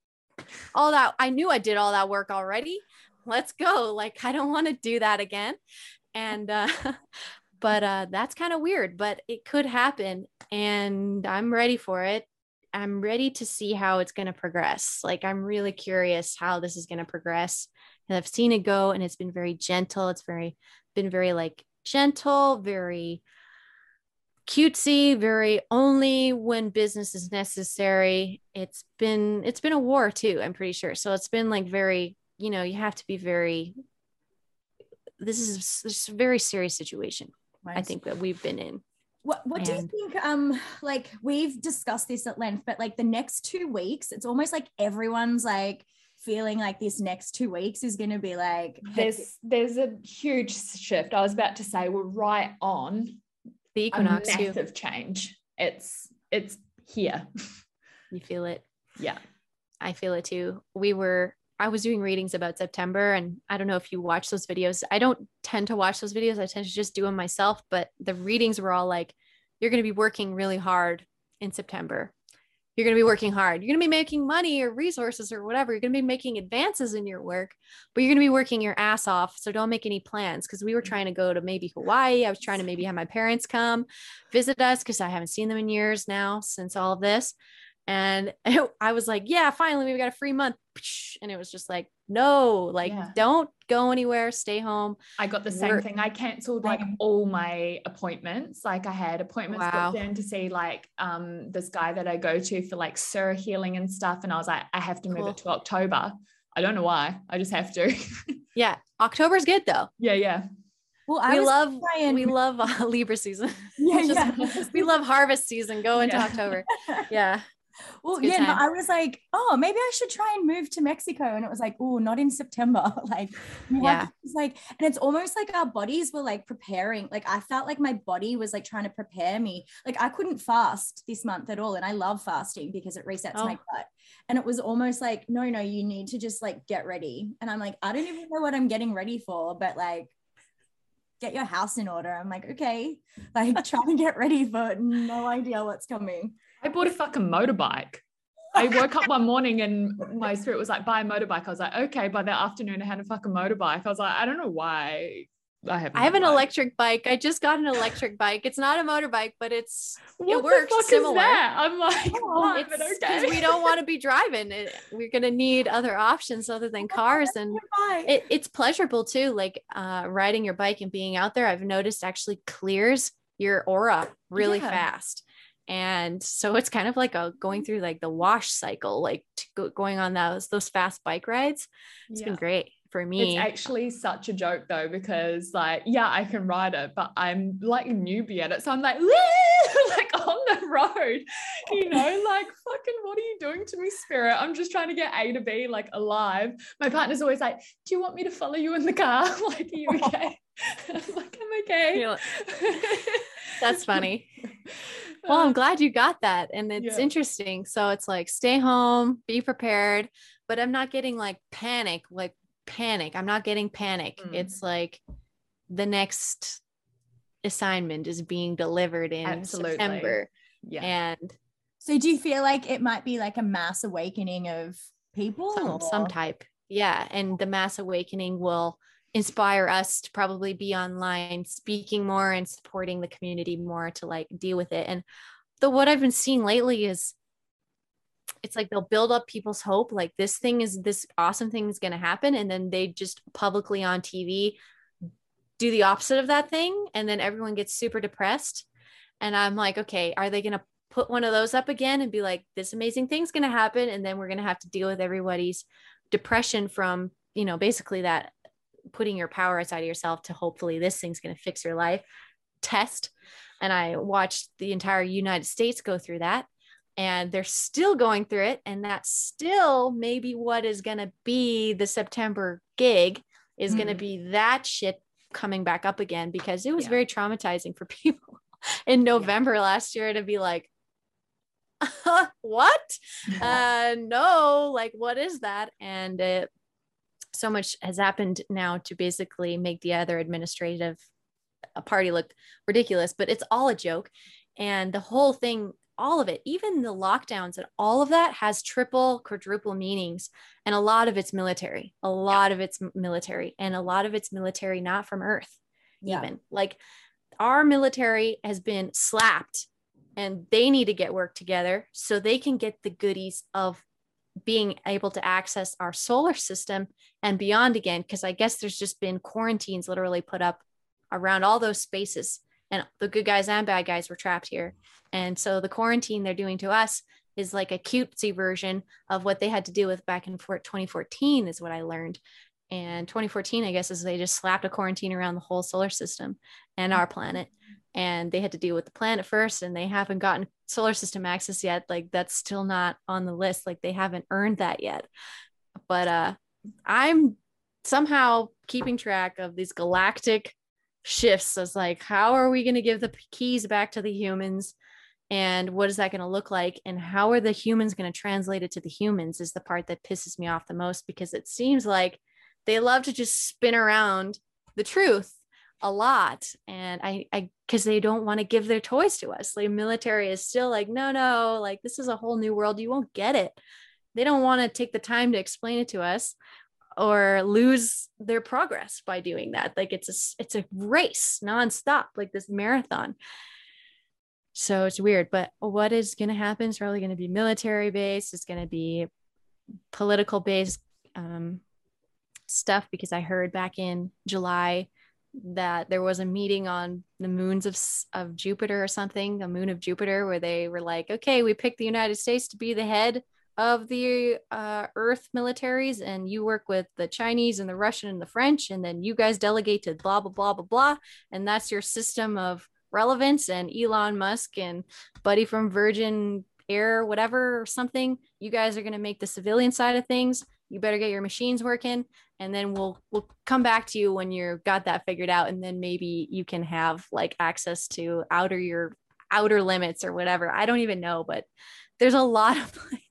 All that I knew I did all that work already. Let's go. Like, I don't want to do that again. And, uh, *laughs* but uh, that's kind of weird, but it could happen. And I'm ready for it. I'm ready to see how it's going to progress. Like, I'm really curious how this is going to progress. And I've seen it go, and it's been very gentle. It's very, been very like gentle, very cutesy very only when business is necessary it's been it's been a war too i'm pretty sure so it's been like very you know you have to be very this is this is a very serious situation. I think that we've been in. What What do you think? Um, like we've discussed this at length, but like the next two weeks, it's almost like everyone's like feeling like this next two weeks is going to be like. There's there's a huge shift. I was about to say we're right on The a equinox, too. massive change. It's it's here. You feel it. yeah. I feel it too. We were, I was doing readings about September, and I don't know if you watch those videos. I don't tend to watch those videos. I tend to just do them myself. But the readings were all like, you're going to be working really hard in September. You're going to be working hard. You're going to be making money or resources or whatever. You're going to be making advances in your work, but you're going to be working your ass off. So don't make any plans because we were mm-hmm. trying to go to maybe Hawaii. I was trying to maybe have my parents come visit us because I haven't seen them in years now since all of this. And *laughs* I was like, yeah, finally, we've got a free month. And it was just like, no, like, Yeah. don't go anywhere, stay home. I got the same We're- thing. I cancelled like all my appointments. Like I had appointments Wow. booked in to see like um this guy that I go to for like sir healing and stuff. And I was like, I have to move Cool. it to October. I don't know why. I just have to. *laughs* Yeah. October's good though. yeah, yeah. well, I we love, trying- we love uh, *laughs* Libra season. yeah, just- yeah. we love harvest season. Go into Yeah. October. Yeah. Well, yeah, no. I was like, oh, maybe I should try and move to Mexico. And it was like, oh, not in September. *laughs* like, Yeah. it's like, and it's almost like our bodies were like preparing. Like, I felt like my body was like trying to prepare me. Like, I couldn't fast this month at all. And I love fasting because it resets my Oh. gut. And it was almost like, no, no, you need to just like get ready. And I'm like, I don't even know what I'm getting ready for, but like, get your house in order. I'm like, okay, *laughs* like trying to get ready for no idea what's coming. I bought a fucking motorbike. I woke up one morning and my spirit was like, buy a motorbike. I was like, okay. By the afternoon, I had a fucking motorbike. I was like, I don't know why I have. I have an electric bike. I just got an electric bike. It's not a motorbike, but it's What the works fuck similar. Is that? I'm like, Oh, because okay. we don't want to be driving. It, we're gonna need other options other than cars, and it, it's pleasurable too. Like uh, riding your bike and being out there. I've noticed actually clears your aura really Yeah. fast, and so it's kind of like a going mm-hmm. through like the wash cycle, like go, going on those those fast bike rides. It's Yeah. been great for me. It's actually such a joke though, because like, yeah, I can ride it, but I'm like a newbie at it. So I'm like, *laughs* like the *laughs* road, you know, like fucking what are you doing to me, spirit? I'm just trying to get A to B, like alive. My partner's always like, Do you want me to follow you in the car? *laughs* like, are you okay? *laughs* I'm like, I'm okay. You're That's funny. Well, I'm glad you got that. And it's Yeah. interesting. So it's like stay home, be prepared, but I'm not getting like panic, like panic. I'm not getting panic. Mm. It's like the next assignment is being delivered in Absolutely. September. Yeah. And So do you feel like it might be like a mass awakening of people? some, some type. Yeah. And the mass awakening will inspire us to probably be online speaking more and supporting the community more to like deal with it. And the what I've been seeing lately is it's like they'll build up people's hope like this thing is this awesome thing is going to happen and then they just publicly on TV do the opposite of that thing and then everyone gets super depressed and I'm like okay are they going to put one of those up again and be like this amazing thing's going to happen and then we're going to have to deal with everybody's depression from you know basically that putting your power outside of yourself to hopefully this thing's going to fix your life test and i watched the entire united states go through that and they're still going through it and that's still maybe what is going to be the september gig is going to Mm. be that shit coming back up again because it was Yeah. very traumatizing for *laughs* people *laughs* in november last year to be like *laughs* what? Uh no like what is that? And it so much has happened now to basically make the other administrative uh, party look ridiculous but it's all a joke. And the whole thing all of it even the lockdowns and all of that has triple quadruple meanings. And a lot of it's military a lot of it's military and a lot of it's military not from earth Yeah. even. Like our military has been slapped and they need to get work together so they can get the goodies of being able to access our solar system and beyond again because i guess there's just been quarantines literally put up around all those spaces. And the good guys and bad guys were trapped here. And so the quarantine they're doing to us is like a cutesy version of what they had to deal with back in four- 2014 is what i learned And 2014, I guess, is they just slapped a quarantine around the whole solar system and our planet. And they had to deal with the planet first, and they haven't gotten solar system access yet. Like that's still not on the list. Like they haven't earned that yet. But uh I'm somehow keeping track of these galactic shifts as like how are we going to give the keys back to the humans and what is that going to look like and how are the humans going to translate it to the humans is the part that pisses me off the most because it seems like they love to just spin around the truth a lot. And i i because they don't want to give their toys to us. Like military is still like no no like this is a whole new world. You won't get it. They don't want to take the time to explain it to us or lose their progress by doing that. Like it's a it's a race nonstop like this marathon. So it's weird but what is going to happen is probably going to be military based it's going to be political based um, stuff because i heard back in july that there was a meeting on the moons of, of jupiter or something a moon of jupiter where they were like okay we picked the united states to be the head of the uh, Earth militaries, and you work with the Chinese and the Russian and the French, and then you guys delegate to blah blah blah blah blah, and that's your system of relevance. And Elon Musk and Buddy from Virgin Air, whatever or something, you guys are going to make the civilian side of things. You better get your machines working, and then we'll we'll come back to you when you've got that figured out, and then maybe you can have like access to outer your outer limits or whatever. I don't even know, but there's a lot of *laughs* like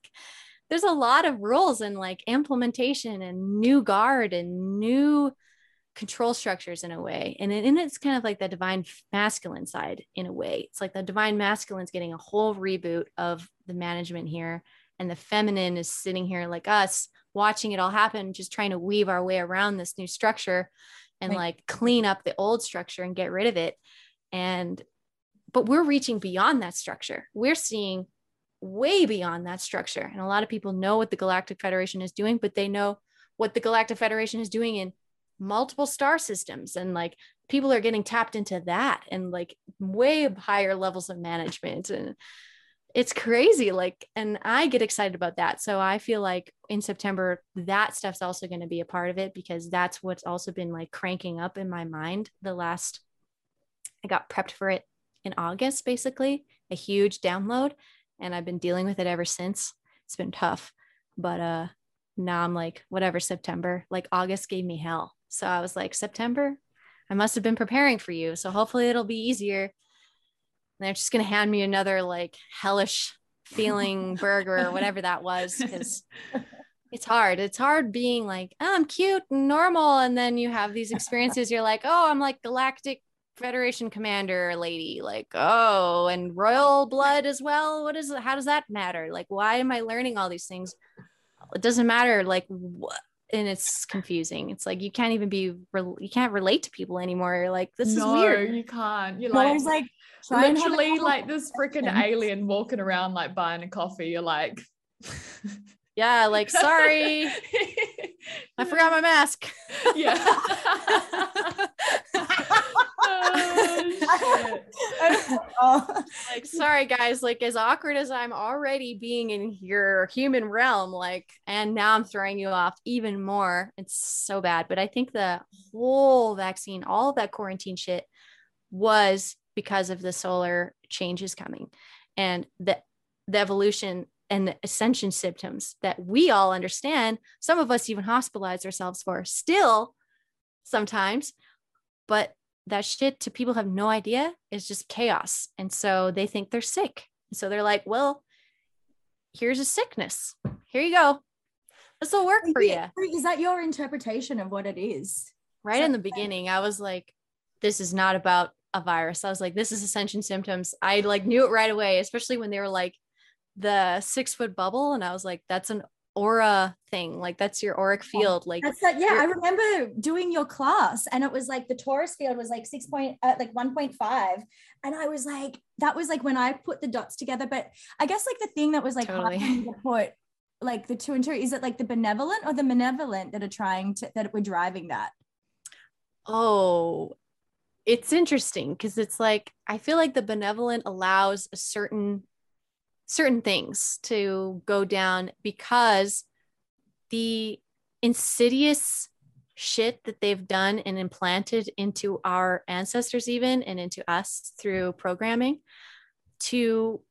there's a lot of rules and like implementation and new guard and new control structures in a way. And, and it's kind of like the divine masculine side in a way. It's like the divine masculine's getting a whole reboot of the management here. And the feminine is sitting here like us, watching it all happen, just trying to weave our way around this new structure and right. like clean up the old structure and get rid of it. And, but we're reaching beyond that structure. We're seeing way beyond that structure. And a lot of people know what the Galactic Federation is doing, but they know what the Galactic Federation is doing in multiple star systems. And like people are getting tapped into that and like way higher levels of management. And it's crazy. Like, and I get excited about that. So I feel like in September, that stuff's also going to be a part of it because that's what's also been like cranking up in my mind the last, I got prepped for it in August, basically, a huge download and I've been dealing with it ever since. It's been tough, but uh now I'm like whatever September, like August gave me hell. So I was like September, I must have been preparing for you. So hopefully it'll be easier. And they're just going to hand me another like hellish feeling *laughs* burger or whatever that was because *laughs* it's hard. It's hard being like, oh, I'm cute and normal. And then you have these experiences. You're like, oh, I'm like galactic Federation commander lady, like, oh, and royal blood as well. What is it? How does that matter? Like, why am I learning all these things? It doesn't matter. Like, what? And it's confusing. It's like you can't even be, you can't relate to people anymore. You're like, this no, is weird. you can't. You're like, like literally like this freaking alien walking around, like buying a coffee. You're like, *laughs* yeah, like, sorry, *laughs* I forgot my mask. yeah. *laughs* oh, like sorry guys like as awkward as i'm already being in your human realm like and now i'm throwing you off even more it's so bad but i think the whole vaccine all of that quarantine shit was because of the solar changes coming and the the evolution and the ascension symptoms that we all understand some of us even hospitalize ourselves for still sometimes but that shit to people have no idea is just chaos. And so they think they're sick. So they're like, well, here's a sickness. Here you go. This will work for you. Is that your interpretation of what it is? Right in the beginning, I was like, this is not about a virus. I was like, this is ascension symptoms. I like knew it right away, especially when they were like the six foot bubble. And I was like, that's an aura thing like that's your auric field like that's that yeah i remember doing your class and it was like the torus field was like 6 point uh, like 1.5 and i was like that was like when i put the dots together but i guess like the thing that was like totally. hard to put like the two and two is it like the benevolent or the malevolent that are trying to that we're driving that oh it's interesting because it's like i feel like the benevolent allows a certain certain things to go down because the insidious shit that they've done and implanted into our ancestors even and into us through programming to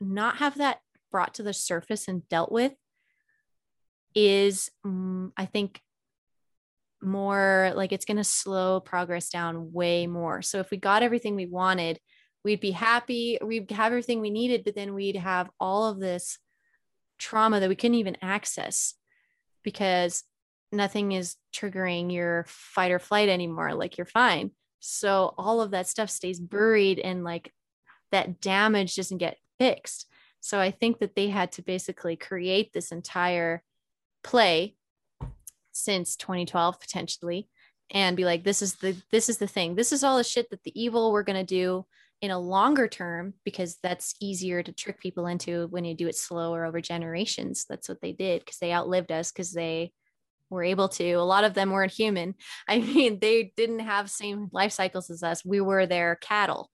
not have that brought to the surface and dealt with is um, i think more like it's going to slow progress down way more. So if we got everything we wanted we'd be happy we'd have everything we needed but then we'd have all of this trauma that we couldn't even access because nothing is triggering your fight or flight anymore like you're fine. So all of that stuff stays buried and like that damage doesn't get fixed. So i think that they had to basically create this entire play since 2012 potentially and be like this is the this is the thing. This is all the shit that the evil we're going to do in a longer term because that's easier to trick people into when you do it slower over generations. That's what they did because they outlived us because they were able to. A lot of them weren't human. *laughs* I mean they didn't have same life cycles as us. We were their cattle.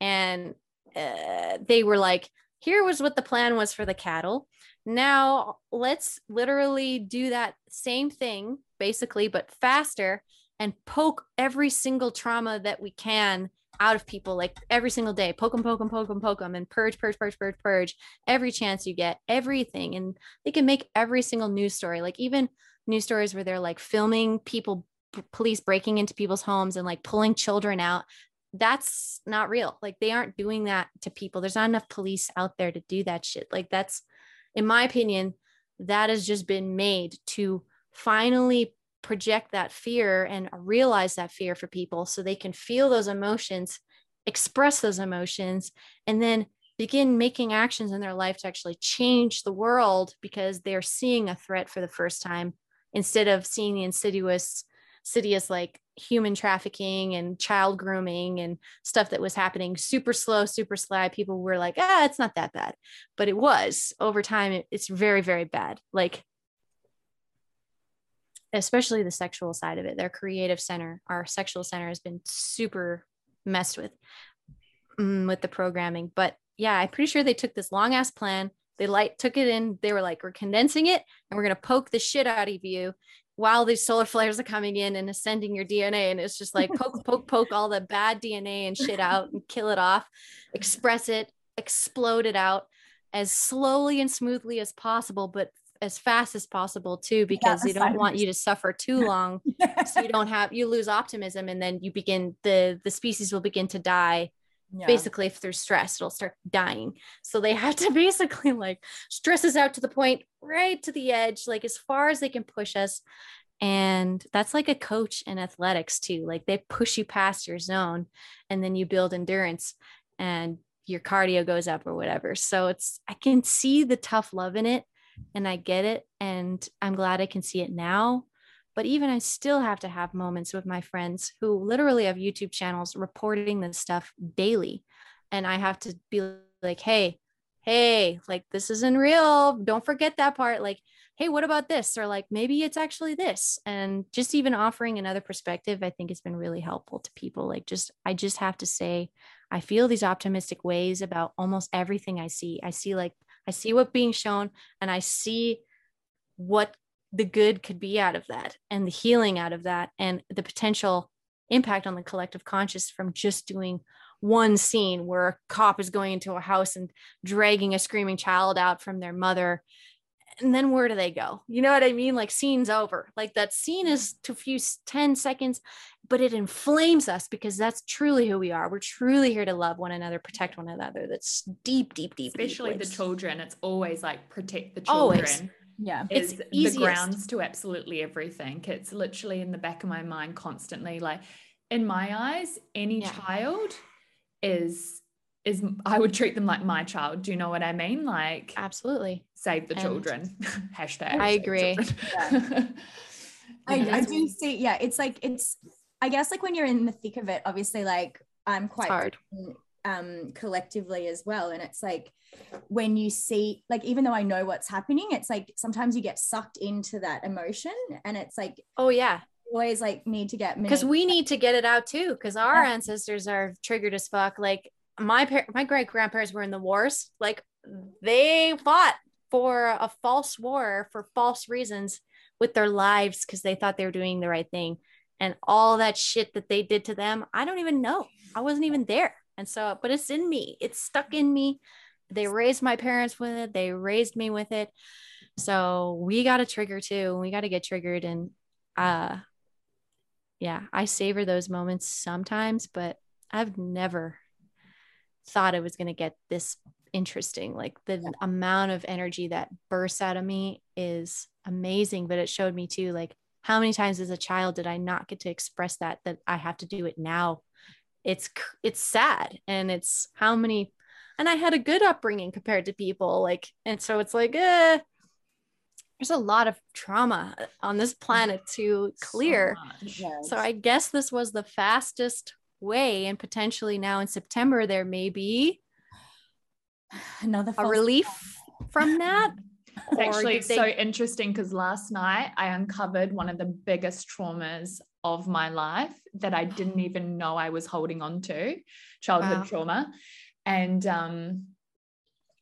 And uh, they were like here was what the plan was for the cattle. Now let's literally do that same thing basically but faster and poke every single trauma that we can out of people like every single day. Poke them poke them poke them poke them and purge purge purge purge purge every chance you get everything. And they can make every single news story like even news stories where they're like filming people p- police breaking into people's homes and like pulling children out that's not real. Like they aren't doing that to people. There's not enough police out there to do that shit. Like that's in my opinion that has just been made to finally project that fear and realize that fear for people so they can feel those emotions, express those emotions, and then begin making actions in their life to actually change the world because they're seeing a threat for the first time instead of seeing the insidious insidious like human trafficking and child grooming and stuff that was happening super slow super sly. People were like ah it's not that bad. But it was. Over time it, it's very very bad. Like especially the sexual side of it their creative center our sexual center has been super messed with mm, with the programming. But yeah i'm pretty sure they took this long ass plan. They like took it in. They were like we're condensing it and we're going to poke the shit out of you while these solar flares are coming in and ascending your dna and it's just like poke poke poke all the bad dna and shit out and kill it off express it explode it out as slowly and smoothly as possible but as fast as possible too because they don't want you to suffer too *laughs* long so you don't have you lose optimism and then you begin the the species will begin to die yeah. basically if there's stress it'll start dying so they *laughs* have to basically like stress us out to the point right to the edge like as far as they can push us and that's like a coach in athletics too like they push you past your zone and then you build endurance and your cardio goes up or whatever so it's i can see the tough love in it and I get it. And I'm glad I can see it now. But even I still have to have moments with my friends who literally have YouTube channels reporting this stuff daily. And I have to be like, hey, hey, like this isn't real. Don't forget that part. Like, hey, what about this? Or like, maybe it's actually this. And just even offering another perspective, I think has been really helpful to people. Like, just, I just have to say, I feel these optimistic ways about almost everything I see. I see like I see what being shown and I see what the good could be out of that and the healing out of that and the potential impact on the collective conscious from just doing one scene where a cop is going into a house and dragging a screaming child out from their mother. And then where do they go? You know what i mean? Like scene's over. Like that scene is to few 10 seconds but it inflames us because that's truly who we are. We're truly here to love one another protect one another. That's deep deep deep especially deep the children. It's always like protect the children. always. Yeah it's the easiest. grounds to absolutely everything it's literally in the back of my mind constantly like in my eyes any yeah. child is is I would treat them like my child. Do you know what I mean? Like absolutely save the and children. *laughs* Hashtag. I agree. Yeah. *laughs* I, I do see. Yeah, it's like it's. I guess like when you're in the thick of it, obviously, like I'm quite hard. Um, collectively as well, and it's like when you see, like, even though I know what's happening, it's like sometimes you get sucked into that emotion, and it's like, oh yeah, always like need to get because we need to get it out too because our yeah. ancestors are triggered as fuck like my par- my great grandparents were in the wars. Like they fought for a false war for false reasons with their lives because they thought they were doing the right thing. And all that shit that they did to them, I don't even know. I wasn't even there. And so, but it's in me, it's stuck in me. They raised my parents with it, they raised me with it. So we got to trigger too. We got to get triggered. And uh, yeah, I savor those moments sometimes, but I've never thought it was going to get this interesting. Like the yeah. amount of energy that bursts out of me is amazing, but it showed me too, like how many times as a child did I not get to express that, that I have to do it now. It's, it's sad. And it's how many, and I had a good upbringing compared to people like, and so it's like, eh, there's a lot of trauma on this planet to clear. So, yes. so I guess this was the fastest way and potentially now in September there may be *sighs* another a relief from that. It's actually they- so interesting because last night I uncovered one of the biggest traumas of my life that I didn't even know I was holding on to, childhood wow. trauma. And um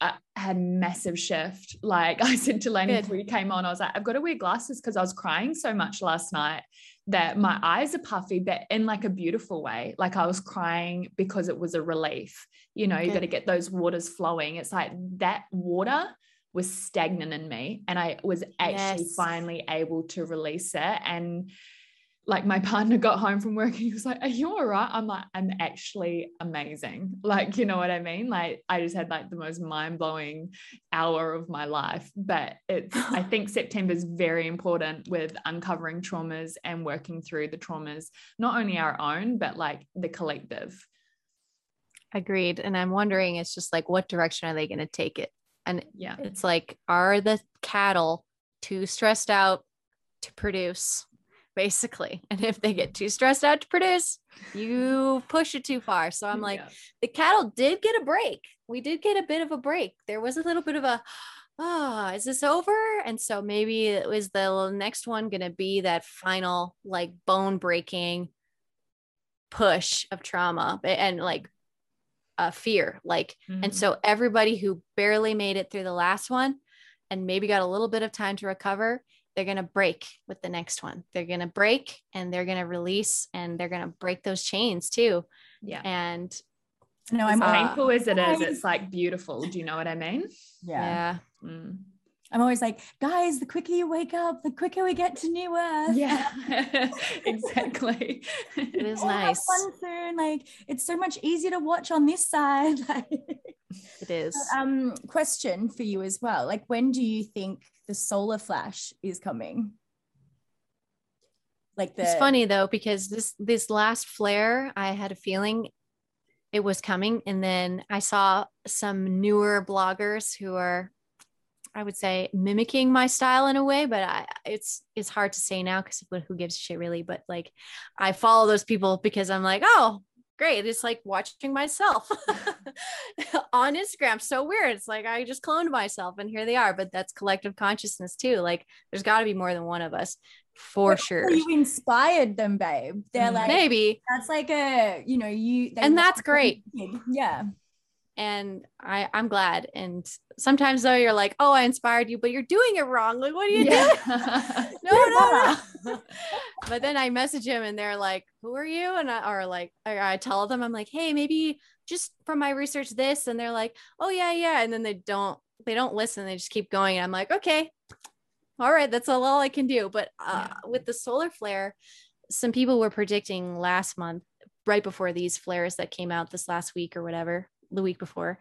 I had massive shift. *laughs* Like I said to Lenny before you came on, I was like, I've got to wear glasses because I was crying so much last night that my eyes are puffy, but in like a beautiful way. Like I was crying because it was a relief. You know, you got to get those waters flowing. It's like that water was stagnant in me. And I was actually yes. finally able to release it. And like my *laughs* partner got home from work and he was like, Are you all right? I'm like, I'm actually amazing. *laughs* Like, you know what I mean? Like, I just had like the most mind blowing hour of my life. But it's, *laughs* I think September is very important with uncovering traumas and working through the traumas, not only our own, but like the collective. Agreed. And I'm wondering, it's just like, what direction are they going to take it? And yeah, it's like, are the cattle too stressed out to produce? Basically. And if they get too stressed out to produce, you push it too far. So I'm *laughs* like, yeah. the cattle did get a break. We did get a bit of a break. There was a little bit of a, oh, is this over? And so maybe it was the next one going to be that final, like bone breaking push of trauma and like uh, fear. Like, mm-hmm. and so everybody who barely made it through the last one and maybe got a little bit of time to recover they're going to break with the next one. They're going to break and they're going to release and they're going to break those chains too. Yeah. And no, I'm uh, painful as it is. It's like beautiful. Do you know what I mean? Yeah. yeah. Mm. I'm always like, guys, the quicker you wake up, the quicker we get to New Earth. Yeah, *laughs* *laughs* exactly. It is *laughs* nice. Fun soon. Like, it's so much easier to watch on this side. it is. But, um, question for you as well. Like, when do you think the solar flash is coming? Like the- it's funny though because this this last flare, I had a feeling it was coming, and then I saw some newer bloggers who are I would say mimicking my style in a way, but I, it's it's hard to say now because who gives a shit really. But like, I follow those people because I'm like, oh, great! It's like watching myself *laughs* on Instagram. So weird. It's like I just cloned myself, and here they are. But that's collective consciousness too. Like, there's got to be more than one of us for sure. You inspired them, babe. They're mm-hmm. like maybe that's like a you know you and that's great. Yeah and I I'm glad. And sometimes though you're like, oh, I inspired you, but you're doing it wrong. Like, what are you yeah. doing? *laughs* no, no, no. *laughs* but then I message him and they're like, who are you? And I or like I tell them, I'm like, hey, maybe just from my research this, and they're like, oh yeah, yeah, and then they don't they don't listen. They just keep going. And I'm like, okay, all right, that's all I can do. But uh, yeah. with the solar flare, some people were predicting last month, right before these flares that came out this last week or whatever, the week before,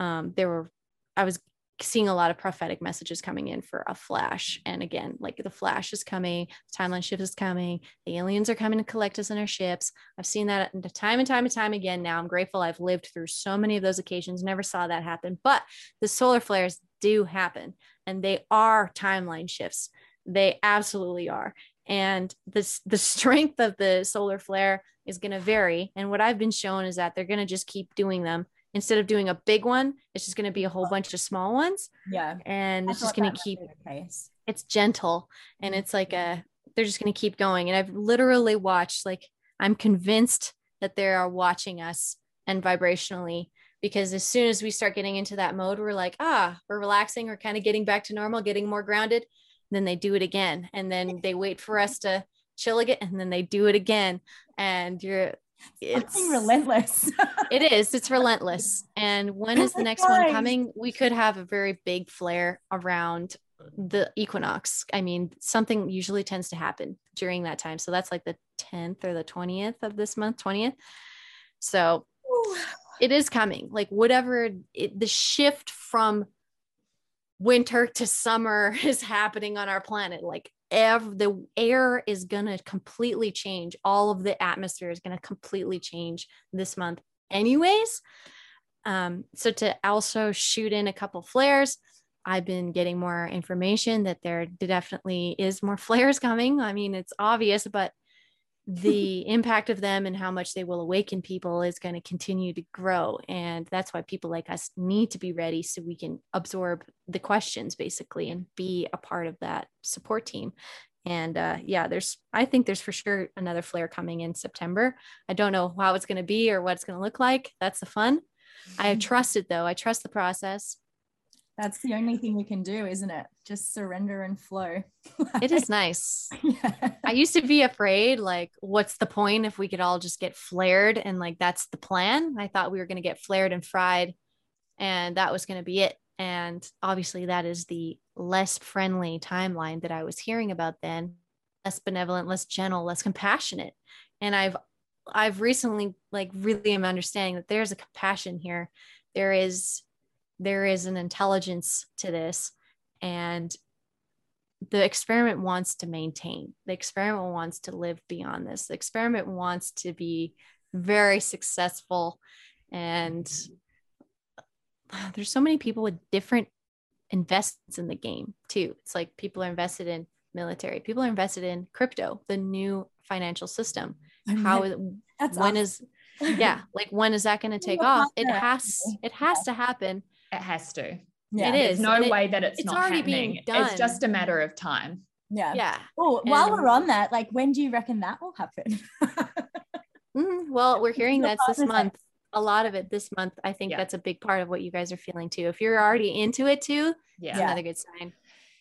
um, there were, I was seeing a lot of prophetic messages coming in for a flash. And again, like the flash is coming, the timeline shift is coming, the aliens are coming to collect us in our ships. I've seen that time and time and time again. Now I'm grateful I've lived through so many of those occasions, never saw that happen. But the solar flares do happen and they are timeline shifts. They absolutely are. And this the *laughs* strength of the solar flare is going to vary. And what I've been shown is that they're going to just keep doing them instead of doing a big one, it's just going to be a whole bunch of small ones. Yeah. And it's just going to keep, it's gentle and it's like a, they're just going to keep going. And I've literally watched, like, I'm convinced that they are watching us and vibrationally because as soon as we start getting into that mode, we're like, ah, we're relaxing, we're kind of getting back to normal, getting more grounded. then they do it again and then they wait for us to chill again and then they do it again and you're it's relentless. *laughs* it is. It's relentless. And when is the next one coming? We could have a very big flare around the equinox. I mean, something usually tends to happen during that time. So that's like the 10th or the 20th of this month, 20th. So it is coming. Like whatever it, the shift from winter to summer *laughs* is happening on our planet. Like ev- the air is going to completely change. All of the atmosphere is going to completely change this month, anyways. Um, so to also shoot in a couple flares, I've been getting more information that there definitely is more *laughs* flares coming. I mean, it's obvious, but the impact of them and how much they will awaken people is going to continue to grow. And that's why people like us need to be ready so we can absorb the questions basically and be a part of that support team. And uh, yeah, there's, I think there's for sure another flare coming in September. I don't know how it's going to be or what it's going to look like. That's the fun. I trust it though. I trust the process. That's the only thing we can do, isn't it? Just surrender and flow. *laughs* it is nice. Yeah. I used to be afraid, like, what's the point if we could all just get flared and like that's the plan? I thought we were going to get flared and fried and that was going to be it. And obviously, that is the less friendly timeline that I was hearing about then less benevolent, less gentle, less compassionate. And I've I've recently like really am understanding that there's a compassion here. There is there is an intelligence to this and the experiment wants to maintain. The experiment wants to live beyond this. The experiment wants to be very successful and *sighs* there's so many people with different investments in the game too. It's like people are invested in military people are invested in crypto the new financial system. How That's when awesome. is yeah like when is that going *laughs* to take off? It has it has to happen it has to. Yeah. It is. There's no and way it, that it's, it's not already happening. Being done. It's just a matter of time. Yeah. Yeah. Oh, while we're on that, like when do you reckon that will happen? *laughs* mm, well, we're hearing that's this month. A lot of it this month. I think yeah. that's a big part of what you guys are feeling too. If you're already into it too, yeah, another good sign.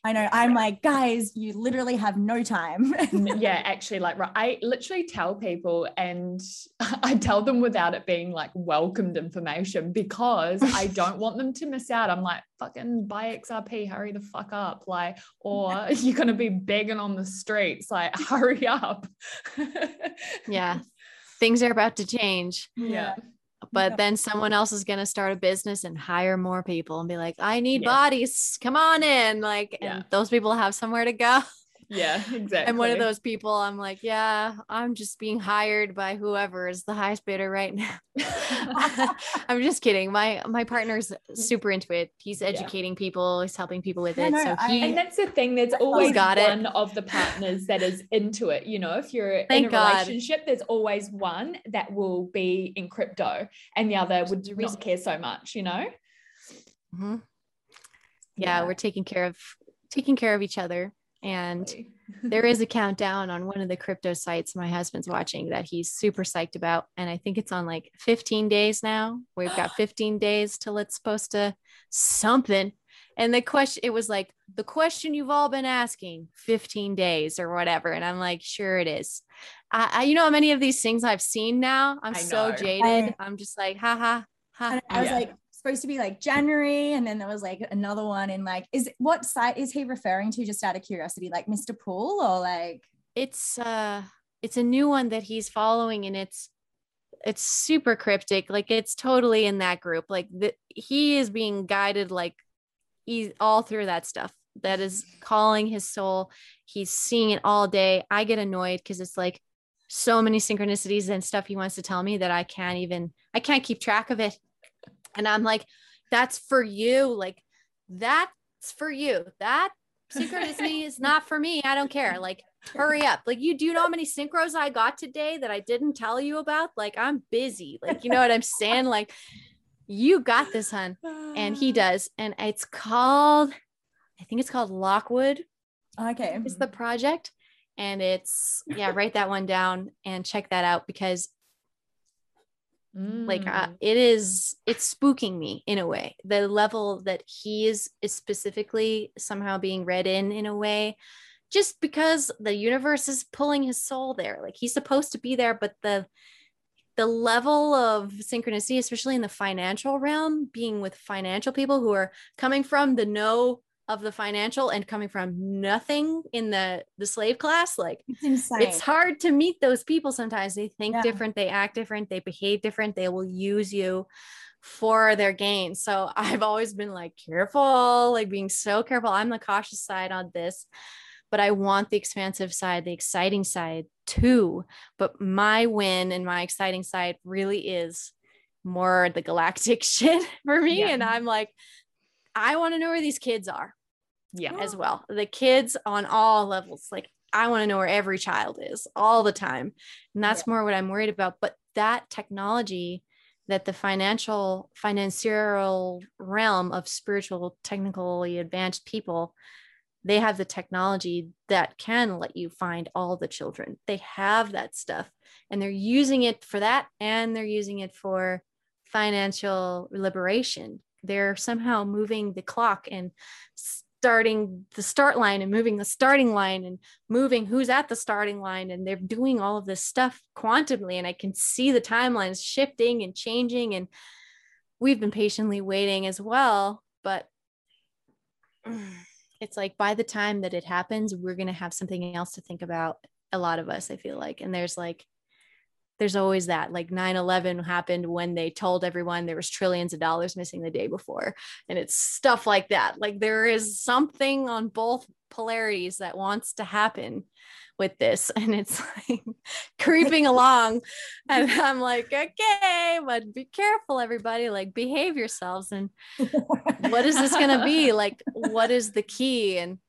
I know. I'm like, guys, you literally have no time. *laughs* yeah, actually, like, I literally tell people, and *laughs* I tell them without it being like welcomed information because I *laughs* don't want them to miss out. I'm like, fucking buy XRP, hurry the fuck up. Like, or you're going to be begging on the streets, like, hurry up. yeah. Things are about to change. Yeah but then someone else is going to start a business and hire more people and be like i need yeah. bodies come on in like yeah. and those people have somewhere to go yeah, exactly. *laughs* I'm one of those people. I'm like, yeah, I'm just being hired by whoever is the highest bidder right now. *laughs* *laughs* I'm just kidding. My my partner's super into it. He's educating yeah. people. He's helping people with it. so he, and that's the thing. There's always got one it. of the partners that is into it. You know, if you're Thank in a God. relationship, there's always one that will be in crypto, and the other would not care so much. You know. Mm-hmm. Yeah, yeah, we're taking care of taking care of each other and there *laughs* is a countdown on one of the crypto sites my husband's watching that he's super psyched about. And I think it's on like 15 days now. We've got *gasps* 15 days till it's supposed to something. And the question, it was like the question you've all been asking 15 days or whatever. And I'm like, sure it is. I, I you know how many of these things I've seen now? I'm so jaded. I, am just like, ha ha. Ha. I was yeah. like, supposed to be like January, and then there was like another one in like is what site is he referring to? Just out of curiosity, like Mr. Pool or like it's uh it's a new one that he's following, and it's it's super cryptic. Like it's totally in that group. Like the, he is being guided like he's all through that stuff that is calling his soul. He's seeing it all day. I get annoyed because it's like so many synchronicities and stuff he wants to tell me that I can't even I can't keep track of it. And I'm like, that's for you. Like, that's for you. That synchronicity *laughs* is not for me. I don't care. Like, hurry up. Like, you do you know how many synchros I got today that I didn't tell you about? Like, I'm busy. Like, you know what I'm saying? *laughs* Like, you got this, hun. And he *sighs* does. And it's called, I think it's called Lockwood. Okay. It's the project. And it's, yeah, write that one down and check that out because like uh, Mm. it is it's spooking me in a way the level that he is is specifically somehow being read in in a way just because the universe is pulling his soul there like he's supposed to be there but the the level of synchronicity especially in the financial realm being with financial people who are coming from the know of the financial and coming from nothing in the the slave class like It's it's hard to meet those people sometimes. They think Yeah. different they act different they behave different they will use you for their gain. So *laughs* i've always been like careful like being so careful. I'm the cautious side on this but i want the expansive side the exciting side too. But my win and my exciting side really is more the galactic *laughs* shit for me Yeah. and i'm like i want to know where these kids are Yeah. as well. The kids on all levels. Like I want to know where every child is all the time. And that's more what I'm worried about. But that technology that the financial financial realm of spiritual technically advanced people they have the technology that can let you find all the children they have that stuff and they're using it for that and they're using it for financial liberation they're somehow moving the clock and starting the start line and moving the starting line and moving who's at the starting line and they're doing all of this stuff quantumly and i can see the timelines shifting and changing and we've been patiently waiting as well but *sighs* it's like by the time that it happens we're going to have something else to think about a lot of us i feel like and there's like there's always that like 9-11 happened when they told everyone there was trillions of dollars missing the day before and it's stuff like that. Like there is something on both polarities that wants to happen with this *laughs* and it's like creeping along and *laughs* i'm like okay but be careful everybody like behave yourselves and what is this going to be? Like what is the key? And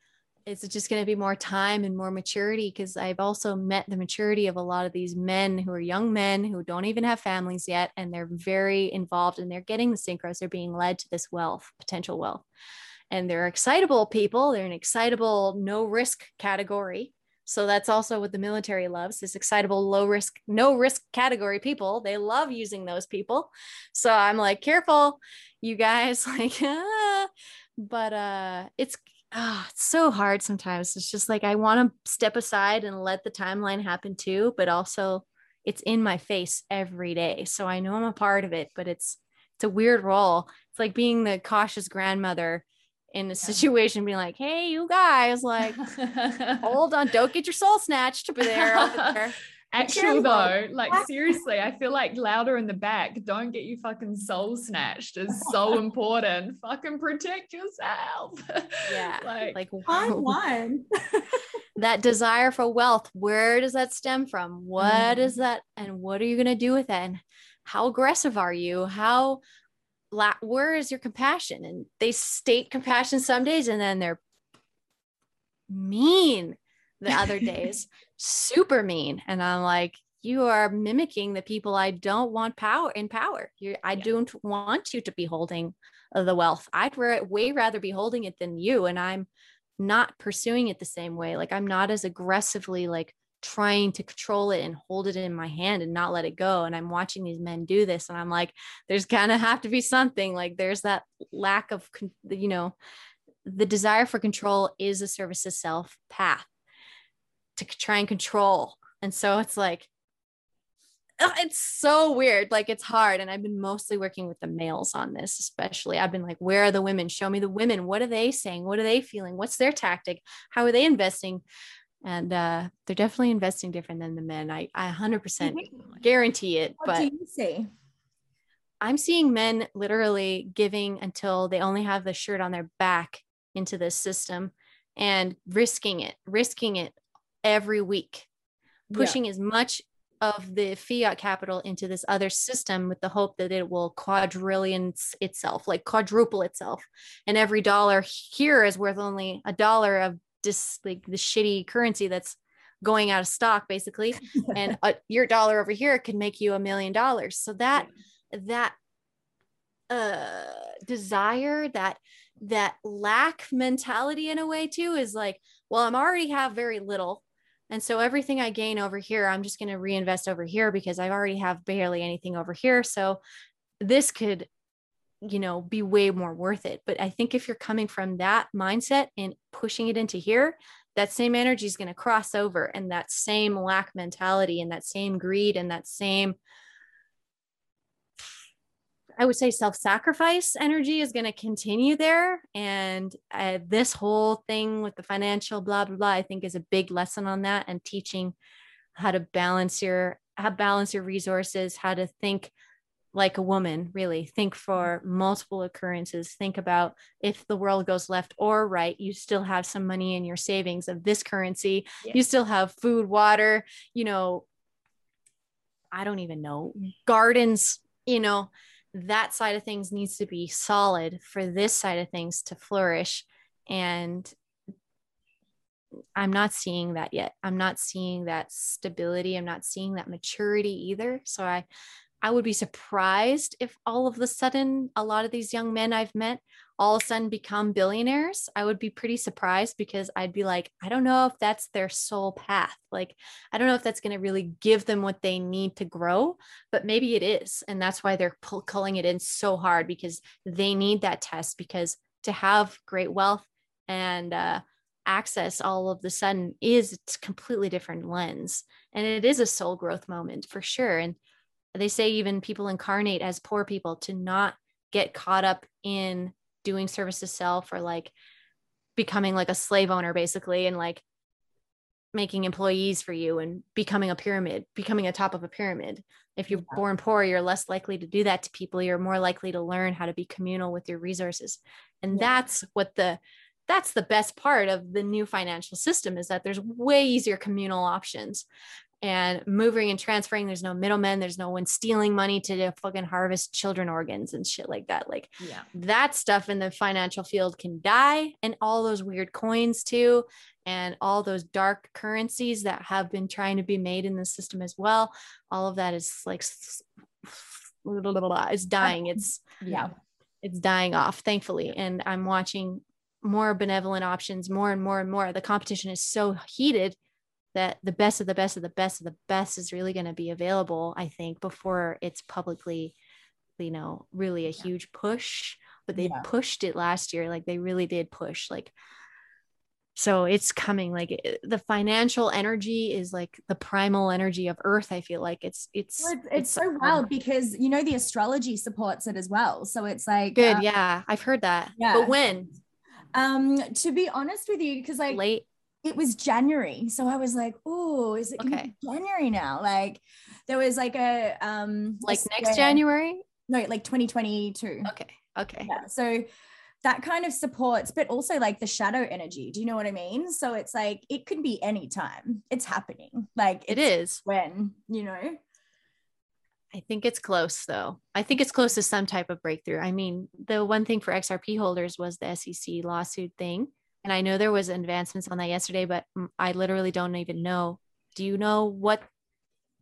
it's just going to be more time and more maturity because I've also met the maturity of a lot of these men who are young men who don't even have families yet and they're very involved and they're getting the synchros they're being led to this wealth potential wealth. And they're excitable people they're an excitable no risk category. So that's also what the military loves this excitable low risk no risk category people. They love using those people. So i'm like careful you guys *laughs* like ah. but uh it's oh, it's so hard sometimes. It's just like I want to step aside and let the timeline happen too, but also it's in my face every day. So I know I'm a part of it, but it's it's a weird role. It's like being the cautious grandmother in a situation, being like, "Hey, you guys, like, *laughs* hold on, don't get your soul snatched over there." Over there. *laughs* Actual though, like seriously, I feel like louder in the back. Don't get you fucking soul snatched is so *laughs* important. fucking protect yourself. Yeah, *laughs* like, Like Fine one. *laughs* that desire for wealth where does that stem from What Mm. is that and what are you going to do with it and how aggressive are you how la- where is your compassion and they state compassion some days and then they're mean the other days super mean. And i'm like you are mimicking the people i don't want power in power. You i Yeah. don't want you to be holding the wealth. I'd way rather be holding it than you and i'm not pursuing it the same way. Like i'm not as aggressively like trying to control it and hold it in my hand and not let it go. And i'm watching these men do this and i'm like there's kind of have to be something. Like there's that lack of you know the desire for control is a service to self path to try and control. And so it's like it's so weird. Like it's hard. And i've been mostly working with the males on this especially. I've been like where are the women? Show me the women. What are they saying? What are they feeling? What's their tactic? How are they investing? And uh they're definitely investing different than the men. I i 100% guarantee it What but do you see? I'm seeing men literally giving until they only have the shirt on their back into this system and risking it, risking it every week, Yeah. pushing as much of the fiat capital into this other system with the hope that it will quadrillion itself, like quadruple itself. And every dollar here is worth only a dollar of just like the shitty currency that's going out of stock, basically. *laughs* and uh, your dollar over here can make you a million dollars. So that that uh desire that that lack mentality in a way too is like well i'm already have very little And so everything I gain over here, I'm just going to reinvest over here because I already have barely anything over here. So this could, you know, be way more worth it. But I think if you're coming from that mindset and pushing it into here, that same energy is going to cross over and that same lack mentality and that same greed and that same I would say self sacrifice energy is going to continue there. And uh, this whole thing with the financial blah, blah, blah, I think is a big lesson on that and teaching how to balance your, how balance your resources, how to think like a woman, really think for multiple occurrences. Think about if the world goes left or right, you still have some money in your savings of this currency. You still have food, water, you know, I don't even know, gardens, you know, that side of things needs to be solid for this side of things to flourish. And i'm not seeing that yet. I'm not seeing that stability. I'm not seeing that maturity either. So i i would be surprised if all of a sudden a lot of these young men i've met all of a sudden become billionaires, I would be pretty surprised because I'd be like, I don't know if that's their soul path. Like, I don't know if that's going to really give them what they need to grow, but maybe it is. And that's why they're pull- pulling it in so hard because they need that test because to have great wealth and uh, access all of the sudden is a completely different lens. And it is a soul growth moment for sure. And they say even people incarnate as poor people to not get caught up in doing service to self or like becoming like a slave owner basically and like making employees for you and becoming a pyramid becoming a top of a pyramid if you're yeah. born poor you're less likely to do that to people you're more likely to learn how to be communal with your resources and yeah. that's what the that's the best part of the new financial system is that there's way easier communal options and moving and transferring. There's no middlemen. There's no one stealing money to fucking harvest children organs and shit like that. Like yeah. that stuff in the financial field can die and all those weird coins too. And all those dark currencies that have been trying to be made in the system as well. All of that is like *laughs* it's dying. It's yeah, it's dying off, thankfully. And I'm watching more benevolent options more and more and more. The competition is so heated that the best of the best of the best of the best is really going to be available i think before it's publicly you know really a huge push. But they yeah. pushed it last year like they really did push like so it's coming like the financial energy is like the primal energy of earth i feel like it's it's well, it's, it's, it's, so wild because you know the astrology supports it as well. So it's like good um, yeah i've heard that. Yeah. but when? Um to be honest with you because like late it was January. So I was like, oh, is it okay. January now? Like there was like a um like a next January? No, like 2022. Okay. Okay. Yeah. So that kind of supports, but also like the shadow energy. Do you know what I mean? So it's like it could be any time. It's happening. Like it is when, you know. I think it's close though. I think it's close to some type of breakthrough. I mean, the one thing for XRP holders was the SEC lawsuit thing. And I know there was advancements on that yesterday, but I literally don't even know. Do you know what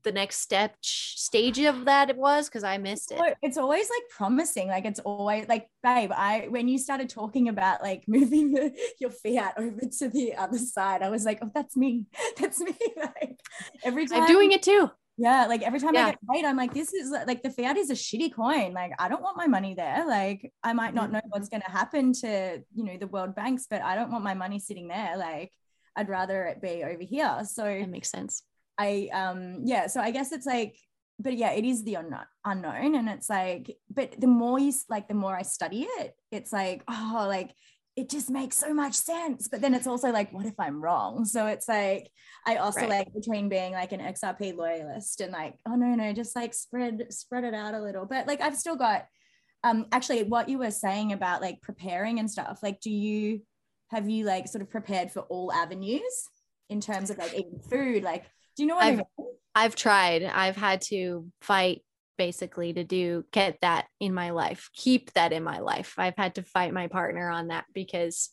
the next step stage of that it was because I missed it. It's always like promising. Like it's always like, babe, I when you started talking about like *laughs* moving the, your fiat over to the other side, I was like, oh, that's me. *laughs* That's me. *laughs* like every time I'm doing it too. Yeah, like every time yeah. I get paid, I'm like, this is like the fiat is a shitty coin. Like, I don't want my money there. Like, I might not know what's mm-hmm. going to happen to, you know, the world banks, but I don't want my money sitting there. Like, I'd rather it be over here. So it makes sense. I, um, yeah. So I guess it's like, but yeah, it is the unknown, unknown. And it's like, but the more you like, the more I study it, it's like, oh, like it just makes so much sense. But then it's also like, what if I'm wrong? So it's like, I also right. like between being like an XRP loyalist and like, oh no, no, just like spread, spread it out a little. But like I've still got um actually what you were saying about like preparing and stuff. Like, do you have you like sort of prepared for all avenues in terms of like eating food? Like, do you know what I've, I mean? I've tried. I've had to fight basically to do get that in my life keep that in my life. I've had to fight my partner on that because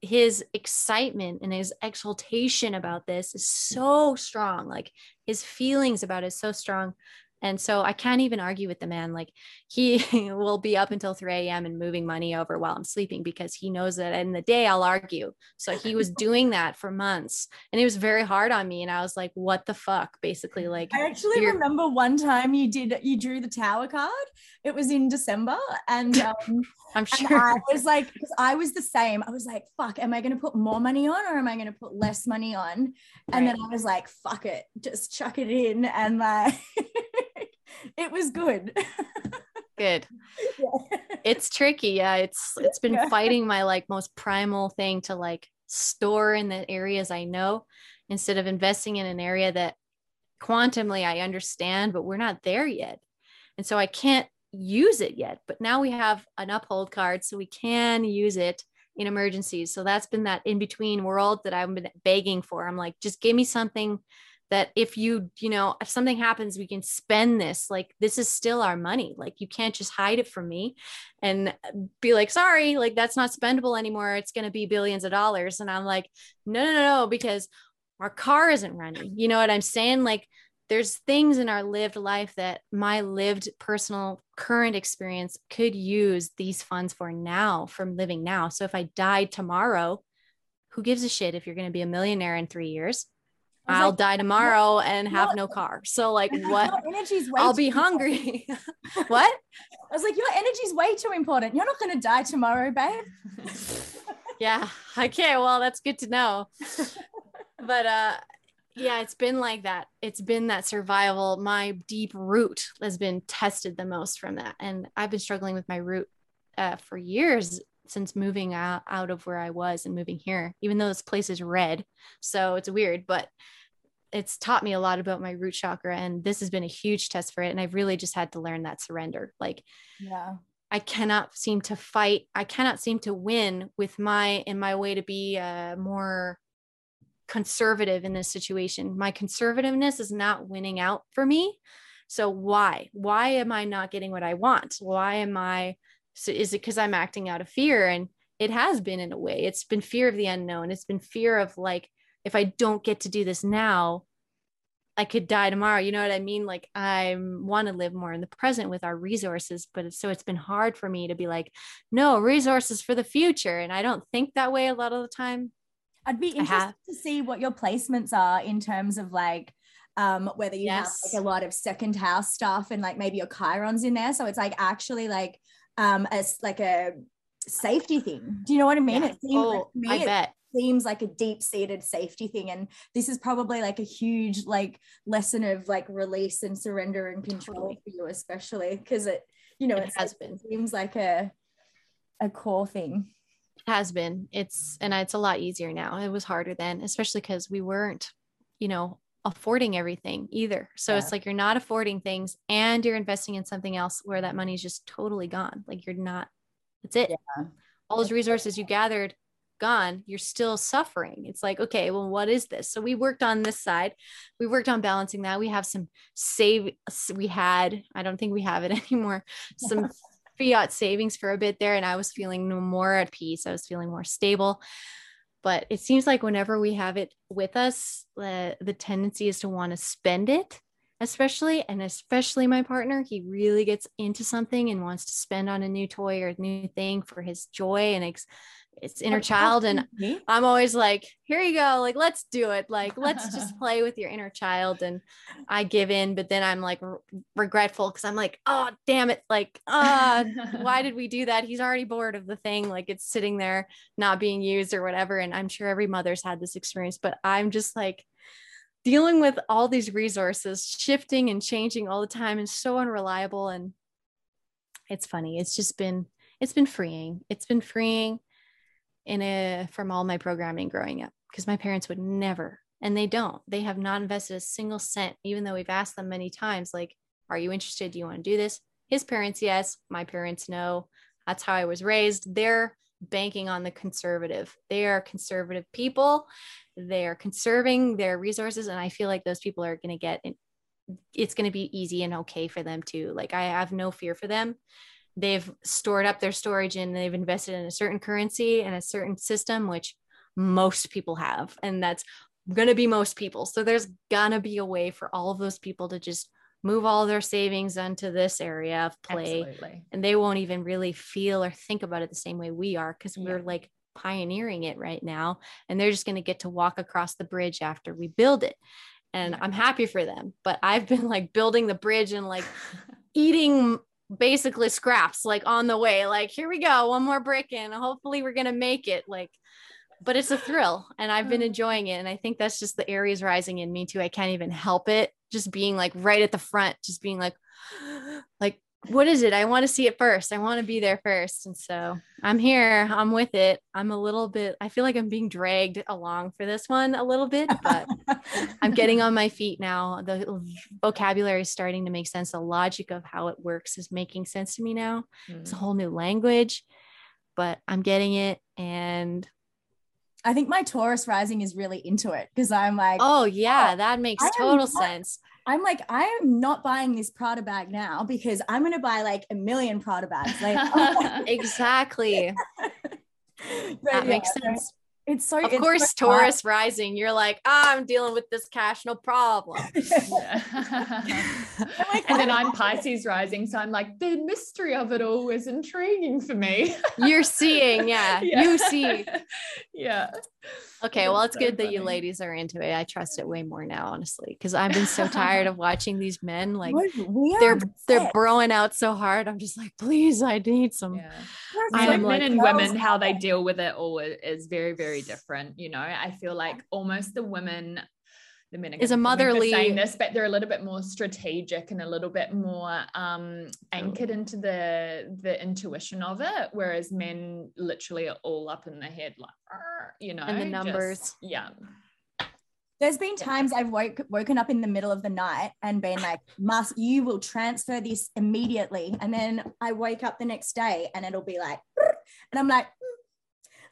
his excitement and his exultation about this is so strong. Like his feelings about it is so strong And so I can't even argue with the man. Like he *laughs* will be up until 3 a.m. and moving money over while I'm sleeping because he knows that in the day I'll argue. So he was *laughs* doing that for months and it was very hard on me. And I was like, what the fuck? Basically, like I actually remember one time you did you drew the tower card. It was in December. And *laughs* um, I'm sure I was like, because I was the same. I was like, fuck, am I gonna put more money on or am I gonna put less money on? And right. then I was like, fuck it, just chuck it in and like it was good. *laughs* good. Yeah. It's tricky. Yeah. It's it's been yeah. fighting my like most primal thing to like store in the areas I know instead of investing in an area that quantumly I understand, but we're not there yet. And so I can't use it yet. But now we have an uphold card, so we can use it in emergencies. So that's been that in between world that I've been begging for. I'm like, just give me something that if you you know if something happens we can spend this like this is still our money. Like you can't just hide it from me and be like sorry like that's not spendable anymore. It's going to be billions of dollars. And i'm like no no no no because our car isn't running. You know what i'm saying? Like there's things in our lived life that my lived personal current experience could use these funds for now from living now. So if i died tomorrow who gives a shit if you're going to be a millionaire in 3 years I'll like, die tomorrow and have what? no car. So like *laughs* what? Energy's way I'll be hungry. *laughs* *laughs* what? I was like, your energy's way too important. You're not going to die tomorrow, babe. yeah. Okay. Well, that's good to know. but uh, yeah, it's been like that. It's been that survival. My deep root has been tested the most from that, and I've been struggling with my root uh, for years since moving out, out of where I was and moving here, even though this place is red. So it's weird, but it's taught me a lot about my root chakra. And this has been a huge test for it. And I've really just had to learn that surrender. Like, yeah. I cannot seem to fight. I cannot seem to win with my in my way to be uh, more conservative in this situation. My conservativeness is not winning out for me. So why? Why am I not getting what I want? Why am I so is it because i'm acting out of fear? And it has been in a way. It's been fear of the unknown. It's been fear of like if i don't get to do this now i could die tomorrow. You know what i mean? Like i want to live more in the present with our resources but it's, so it's been hard for me to be like no resources for the future. And i don't think that way a lot of the time. I'd be interested to see what your placements are in terms of like um, whether you yes. have like a lot of second house stuff and like maybe your chirons in there. So it's like actually like um, as like a safety thing. Do you know what I mean? Yeah. It seems oh, like me, I bet. seems like a deep-seated safety thing. And this is probably like a huge like lesson of like release and surrender and control totally. for you, especially because it, you know, it has been seems like a a core thing. It has been. It's and it's a lot easier now. It was harder then, especially because we weren't, you know, affording everything either. So yeah. it's like you're not affording things and you're investing in something else where that money is just totally gone. Like you're not, that's it. Yeah. All those resources you gathered gone, you're still suffering. It's like, okay, well, what is this? So we worked on this side. We worked on balancing that. We have some save, we had, I don't think we have it *laughs* anymore, some *laughs* fiat savings for a bit there. And I was feeling no more at peace. I was feeling more stable but it seems like whenever we have it with us the, the tendency is to want to spend it especially and especially my partner he really gets into something and wants to spend on a new toy or a new thing for his joy and ex- it's inner child and i'm always like here you go like let's do it like let's just *laughs* play with your inner child and i give in but then i'm like re- regretful because i'm like oh damn it like uh why did we do that? He's already bored of the thing like it's sitting there not being used or whatever and i'm sure every mother's had this experience but i'm just like dealing with all these resources shifting and changing all the time and so unreliable and it's funny it's just been it's been freeing it's been freeing in a from all my programming growing up because my parents would never and they don't they have not invested a single cent even though we've asked them many times like are you interested? Do you want to do this? His parents yes my parents no. That's how i was raised. They're banking on the conservative. They are conservative people. They're conserving their resources and i feel like those people are going to get it's going to be easy and okay for them too. Like i have no fear for them they've stored up their storage and they've invested in a certain currency and a certain system which most people have and that's going to be most people so there's going to be a way for all of those people to just move all their savings onto this area of play Absolutely. and they won't even really feel or think about it the same way we are because Yeah. we're like pioneering it right now and they're just going to get to walk across the bridge after we build it and Yeah. i'm happy for them but i've been like building the bridge and like *laughs* eating basically scraps like on the way like here we go one more brick and hopefully we're going to make it like but it's a thrill and i've been Oh. enjoying it and i think that's just the aries rising in me too i can't even help it just being like right at the front just being like *gasps* like what is it i want to see it first i want to be there first and so i'm here i'm with it i'm a little bit i feel like i'm being dragged along for this one a little bit but I'm *laughs* getting on my feet now. The vocabulary is starting to make sense. The logic of how it works is making sense to me now. It's a Mm. whole new language, but I'm getting it. And I think my Taurus rising is really into it because I'm like, oh, yeah, that makes I total sense. I'm like, I am not buying this Prada bag now because I'm gonna buy like a million Prada bags. Like, *laughs* Exactly. *laughs* But That yeah, makes sense. It's so Of it's course, so hard. Taurus rising, you're like, ah, I'm dealing with this cash, no problem. *laughs* Like, and then I- I'm Pisces rising, so I'm like the mystery of it all is intriguing for me. You're seeing, yeah, you see. Yeah. Okay, well, it's so good that you ladies are into it. I trust it way more now, honestly, because I've been so tired of *laughs* watching these men like we are they're they're obsessed. broing out so hard. I'm just like, please, I need some. Yeah. I so am men like- and women how they deal with it all is very very different you know i feel like almost the women the men are Is a gonna kill me for motherly- saying this but they're a little bit more strategic and a little bit more um anchored into the the intuition of it whereas men literally are all up in the head like you know And the just- numbers. yeah There's been times I've woke, woken up in the middle of the night and been like, must you will transfer this immediately. And then I wake up the next day and it'll be like, and I'm like,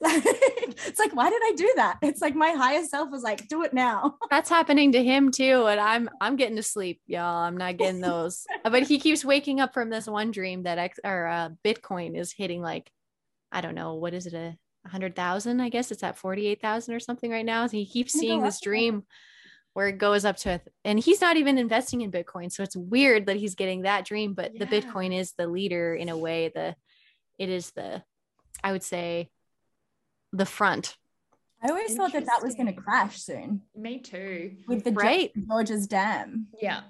like *laughs* it's like, why did I do that? It's like my higher self was like, do it now. *laughs* That's happening to him too, and I'm I'm getting to sleep, y'all. I'm not getting those. *laughs* But he keeps waking up from this one dream that X or uh, Bitcoin is hitting like, I don't know, what is it a hundred thousand? I guess it's at forty eight thousand or something right now. So he keeps Oh seeing this dream where it goes up to, a, and he's not even investing in Bitcoin, so it's weird that he's getting that dream. But the Bitcoin is the leader in a way. The it is the, I would say, the front, I always thought that that was going to crash soon me too with the Ge- right? George's Dam. yeah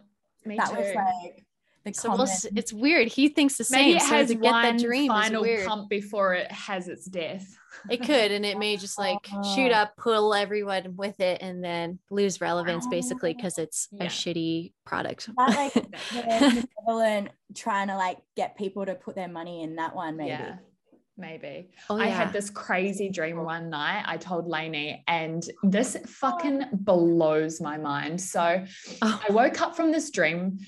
me that too was like the So we'll, common. s- it's weird. He thinks the same. maybe it so has to get one that dream is final weird. pump before it has its death It could, and it may just like shoot Oh. up, pull everyone with it, and then lose relevance oh. basically because it's Yeah. a shitty product. that like *laughs* the trying to like get people to put their money in that one maybe. Yeah, maybe. Oh, I had this crazy dream oh. one night. I told Lainey, and this oh. fucking blows my mind. So Oh. I woke up from this dream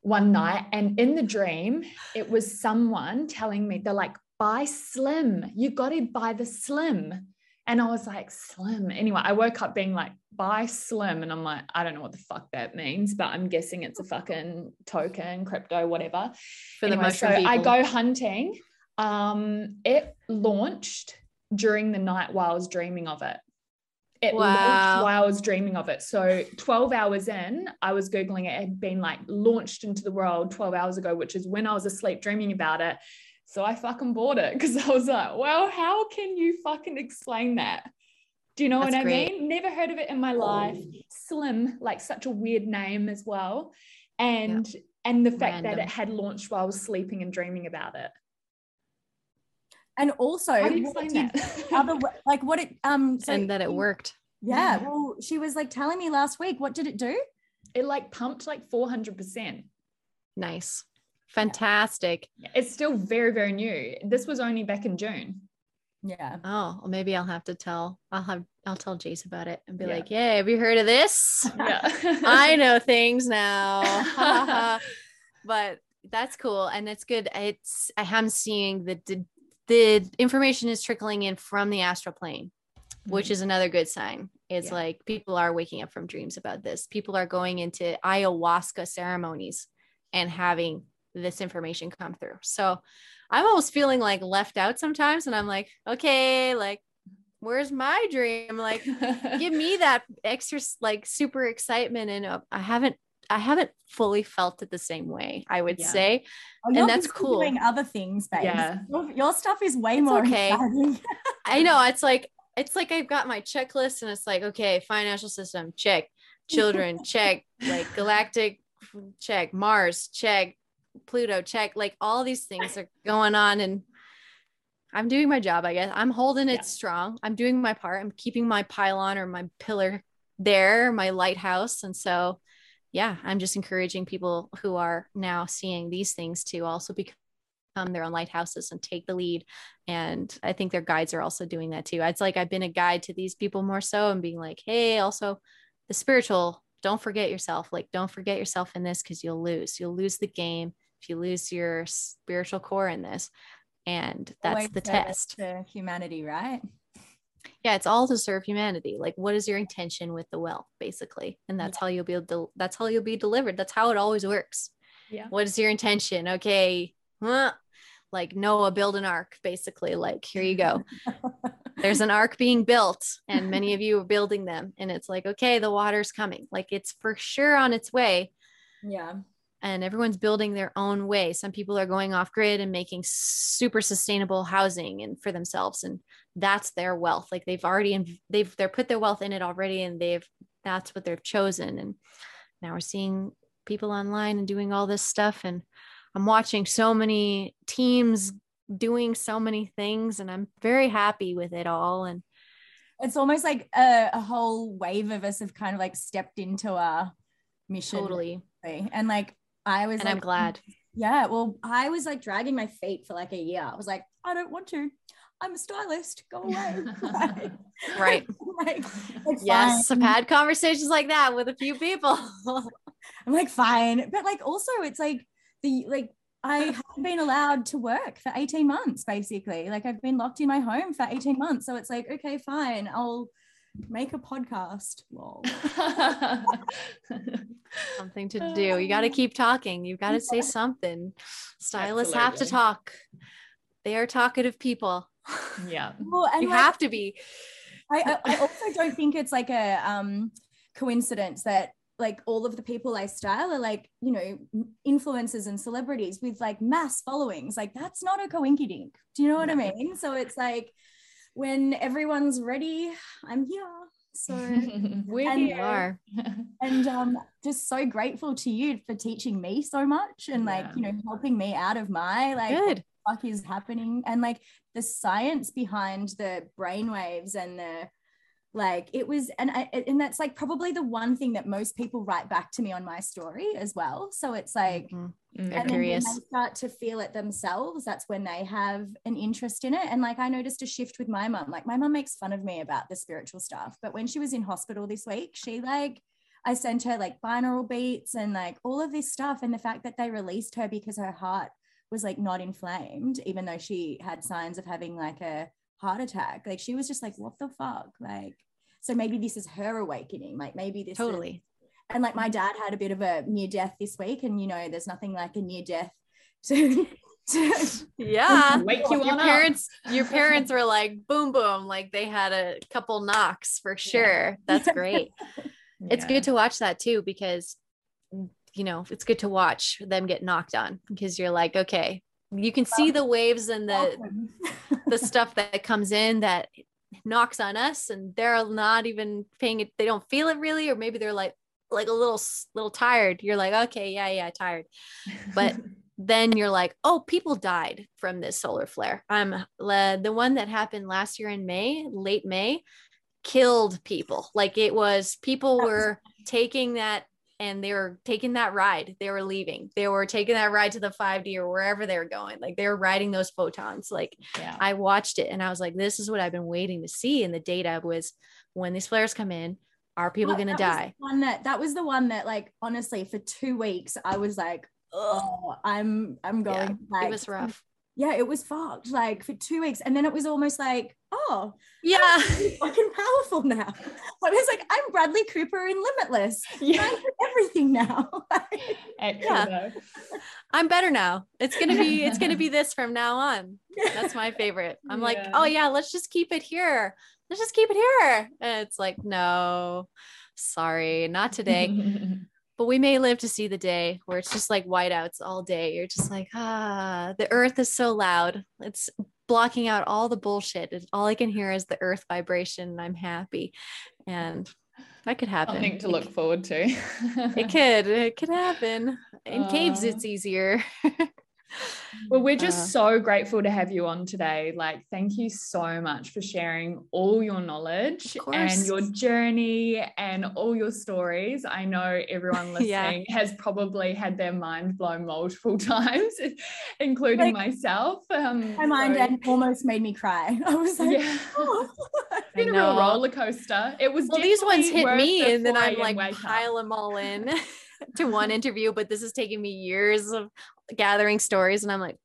one night, and in the dream, it was someone telling me, they're like, buy slim. You got to buy the slim. And I was like, slim. Anyway, I woke up being like, buy slim. And I'm like, I don't know what the fuck that means, but I'm guessing it's a fucking token, crypto, whatever for the Anyway, mushroom so people. I go hunting. Um, it launched during the night while I was dreaming of it. It launched Wow. while I was dreaming of it. So 12 hours in, I was Googling it. It had been like launched into the world 12 hours ago, which is when I was asleep dreaming about it. So I fucking bought it because *laughs* I was like, well, how can you fucking explain that? Do you know That's what I great. mean? Never heard of it in my life. Slim, like such a weird name as well. And and the fact that it had launched while I was sleeping and dreaming about it. And also How do you what explain did that? other like what it um so and that it worked. yeah, Yeah. well she was like telling me last week what did it do? it like pumped like 400%. Nice. Fantastic. It's still very, very new. This was only back in June. Yeah. Oh, well, maybe I'll have to tell. I'll have. I'll tell Jace about it and be Yeah. like, "Yeah, have you heard of this? Yeah. *laughs* I *laughs* know things now." *laughs* but that's cool, and it's good. It's I am seeing that the the information is trickling in from the astral plane, which is another good sign. It's Yeah. like people are waking up from dreams about this. People are going into ayahuasca ceremonies and having this information come through. So I'm almost feeling like left out sometimes. And I'm like, okay, like, where's my dream? Like, give me *laughs* that extra, like, super excitement. And uh, I haven't I haven't fully felt it the same way, I would Yeah. say. Oh, And that's cool. Doing other things, babe. Yeah. Your, your stuff is way It's more okay. *laughs* I know it's like it's like I've got my checklist and it's like, okay, financial system, check, children, *laughs* check, like galactic, check, Mars, check, Pluto, check. Like all these things are going on and I'm doing my job, I guess. I'm holding it Yeah. strong. I'm doing my part. I'm keeping my pylon or my pillar there, my lighthouse. And so yeah, I'm just encouraging people who are now seeing these things to also become their own lighthouses and take the lead. And i think their guides are also doing that too. It's like i've been a guide to these people more so and being like hey also the spiritual don't forget yourself. Like don't forget yourself in this because you'll lose. You'll lose the game if you lose your spiritual core in this. And oh, that's Always the test. to humanity, right? Yeah it's all to serve humanity. Like what is your intention with the wealth basically? And that's how you'll be able to, that's how you'll be delivered. That's how it always works. Yeah. what is your intention? Okay. Huh? like noah build an ark basically. Like here you go. *laughs* There's an ark being built and many of you are building them. And it's like okay the water's coming. Like it's for sure on its way. Yeah. And everyone's building their own way some people are going off grid and making super sustainable housing and for themselves and that's their wealth like they've already inv- they've they're put their wealth in it already and they've that's what they've chosen and now we're seeing people online and doing all this stuff and i'm watching so many teams doing so many things and i'm very happy with it all and It's almost like a, a whole wave of us have kind of like stepped into our mission. totally. And like I was and i'm glad Yeah, well, I was like dragging my feet for like a year. I was like, I don't want to. I'm a stylist. Go *laughs* away. Like, *laughs* right like, like, yes i've had conversations like that with a few people *laughs* I'm like, fine. But like also it's like the like I haven't been allowed to work for 18 months, basically. Like I've been locked in my home for 18 months. So it's like, okay, fine. I'll make a podcast. Lol. *laughs* something to do. You got to keep talking. You've got to say something. Stylists have to talk. They are talkative people. yeah. *laughs* Well, and you like, have to be. I, I I also don't think it's like a um coincidence that like all of the people I style are like you know influencers and celebrities with like mass followings. Like that's not a coinkydink. Do you know what I mean? So it's like when everyone's ready, I'm here. So *laughs* We're And- You here. are. *laughs* and um just so grateful to you for teaching me so much and like Yeah. you know helping me out of my like what Good. the fuck is happening and like the science behind the brainwaves and the like it was and I, and that's like probably the one thing that most people write back to me on my story as well so it's like Mhm. Mm. And then when they start to feel it themselves that's when they have an interest in it. And like i noticed a shift with my mum. Like my mum makes fun of me about the spiritual stuff but when she was in hospital this week she like i sent her like binaural beats and like all of this stuff. And the fact that they released her because her heart was like not inflamed even though she had signs of having like a heart attack. Like she was just like what the fuck? Like so maybe this is her awakening. Like maybe this is- Totally. And like my dad had a bit of a near death this week and you know there's nothing like a near death to, *laughs* to Yeah. Wake you Your on up. parents, your parents were like boom, boom, like they had a couple knocks for sure. That's great. *laughs* It's good to watch that too because you know it's good to watch them get knocked on because you're like, okay, you can see the waves and the the *laughs* stuff that comes in that knocks on us and they're not even paying it they don't feel it really or maybe they're like like a little little tired. You're like okay yeah yeah tired. But *laughs* then you're like oh people died from this solar flare. I'm le- the one that happened last year in may late may killed people. Like it was people were taking that and they were taking that ride. They were leaving. They were taking that ride to the 5d or wherever they were going. Like they were riding those photons. Like yeah. I watched it and I was like, this is what I've been waiting to see. And the data was when these flares come in, are people going to die? one that that was the one that like honestly for two weeks I was like oh I'm I'm going Yeah, like, it was rough. yeah it was fucked like for two weeks and then it was almost like oh Yeah. I'm fucking powerful now I was like I'm Bradley Cooper in Limitless I yeah. do everything now *laughs* Yeah. I'm better now. It's going to be, it's to be *laughs* this from now on. That's my favorite. I'm like, oh yeah, let's just keep it here. Let's just keep it here. And it's like, no, sorry, not today. *laughs* but we may live to see the day where it's just like whiteouts all day. You're just like, ah, the earth is so loud. It's blocking out all the bullshit. All I can hear is the earth vibration, and I'm happy. And that could happen. Something to look forward to. it could. It could happen. In uh, caves, it's easier. *laughs* Well, we're just uh, so grateful to have you on today. Like, thank you so much for sharing all your knowledge and your journey and all your stories. I know everyone *laughs* listening yeah. has probably had their mind blown multiple *laughs* times, including like, myself. Um, my mind so, almost made me cry. *laughs* I was like, yeah. oh. it's been a real roller coaster. It was well, these ones hit me, and then I'm like pile them all in. to one interview, but this is taking me years of gathering stories. And I'm like,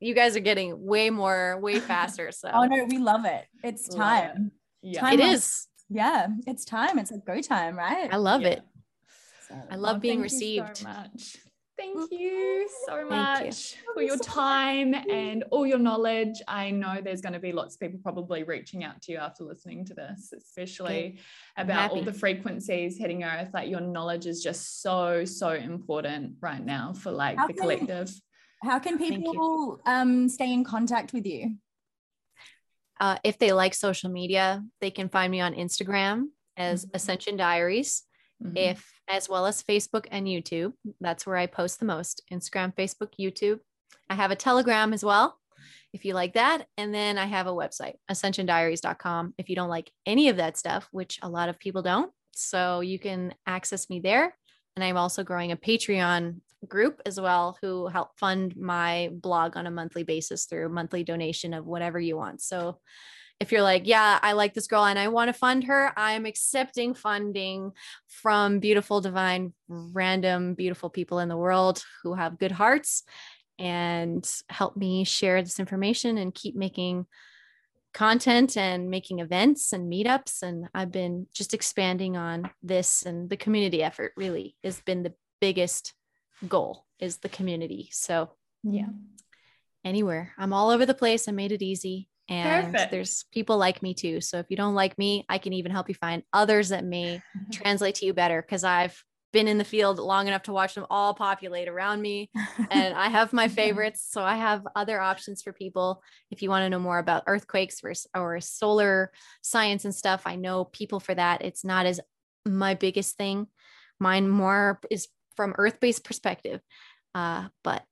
you guys are getting way more, way *laughs* faster. So, oh no, we love it. It's time. It. Yeah, time it is. Yeah, it's time. It's a go time, right? I love yeah. it. So, I love being received. So much. Thank you so much you. for your time and all your knowledge. I know there's going to be lots of people probably reaching out to you after listening to this, especially about all the frequencies hitting Earth. Like your knowledge is just so, so important right now for like how the can, collective. How can people um, stay in contact with you? Uh, if they like social media, they can find me on Instagram as mm-hmm. Ascension Diaries. Mm-hmm. If as well as Facebook and YouTube. That's where I post the most Instagram, Facebook, YouTube. I have a Telegram as well, if you like that. And then I have a website, ascensiondiaries.com, if you don't like any of that stuff, which a lot of people don't. So you can access me there. And I'm also growing a Patreon group as well who help fund my blog on a monthly basis through monthly donation of whatever you want. So if you're like, yeah, I like this girl and I want to fund her, I'm accepting funding from beautiful, divine, random, beautiful people in the world who have good hearts and help me share this information and keep making content and making events and meetups. And I've been just expanding on this and the community effort really has been the biggest goal is the community. So yeah. Mm-hmm. Anywhere. I'm all over the place. I made it easy and Perfect. there's people like me too so if you don't like me i can even help you find others that may mm-hmm. translate to you better because i've been in the field long enough to watch them all populate around me and i have my *laughs* favorites so i have other options for people if you want to know more about earthquakes versus or solar science and stuff i know people for that it's not as my biggest thing mine more is from earth-based perspective. Uh, but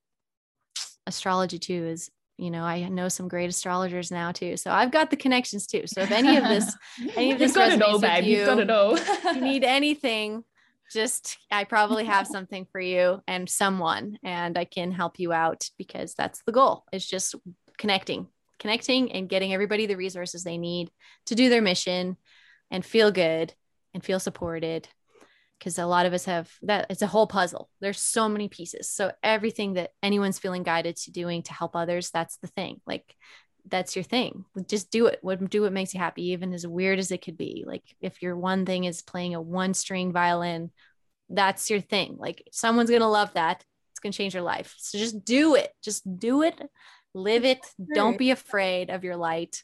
astrology too is you know i know some great astrologers now too. So i've got the connections too. So if any of this *laughs* any of this You've got it all babe. You, You've got it all you need anything just i probably have something for you and someone and i can help you out because that's the goal it's just connecting connecting and getting everybody the resources they need to do their mission and feel good and feel supported because a lot of us have that it's a whole puzzle. There's so many pieces. So everything that anyone's feeling guided to doing to help others that's the thing. Like that's your thing. Just do it. What do what makes you happy even as weird as it could be. Like if your one thing is playing a one string violin that's your thing. Like someone's gonna love that. It's gonna change your life. So just do it. Just do it. Live it. Don't be afraid of your light.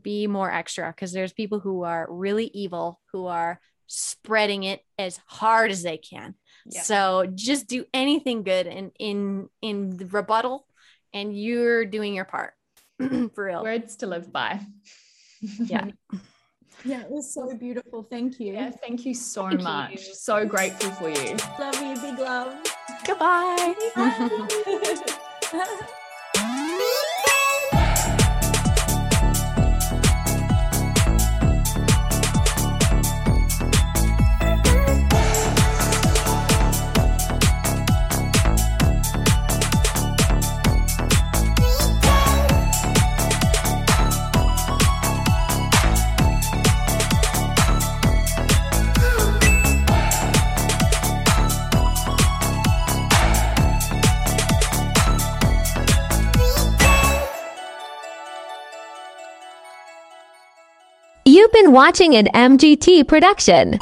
Be more extra because there's people who are really evil who are spreading it as hard as they can. Yeah. So just do anything good in in in the rebuttal and you're doing your part. *clears throat* For real. Words to live by. yeah. *laughs* Yeah, it was so beautiful. Thank you. Yeah, thank you so thank much. You. So grateful for you. Love you. Big love. Goodbye. You've *laughs* been watching an MGT production.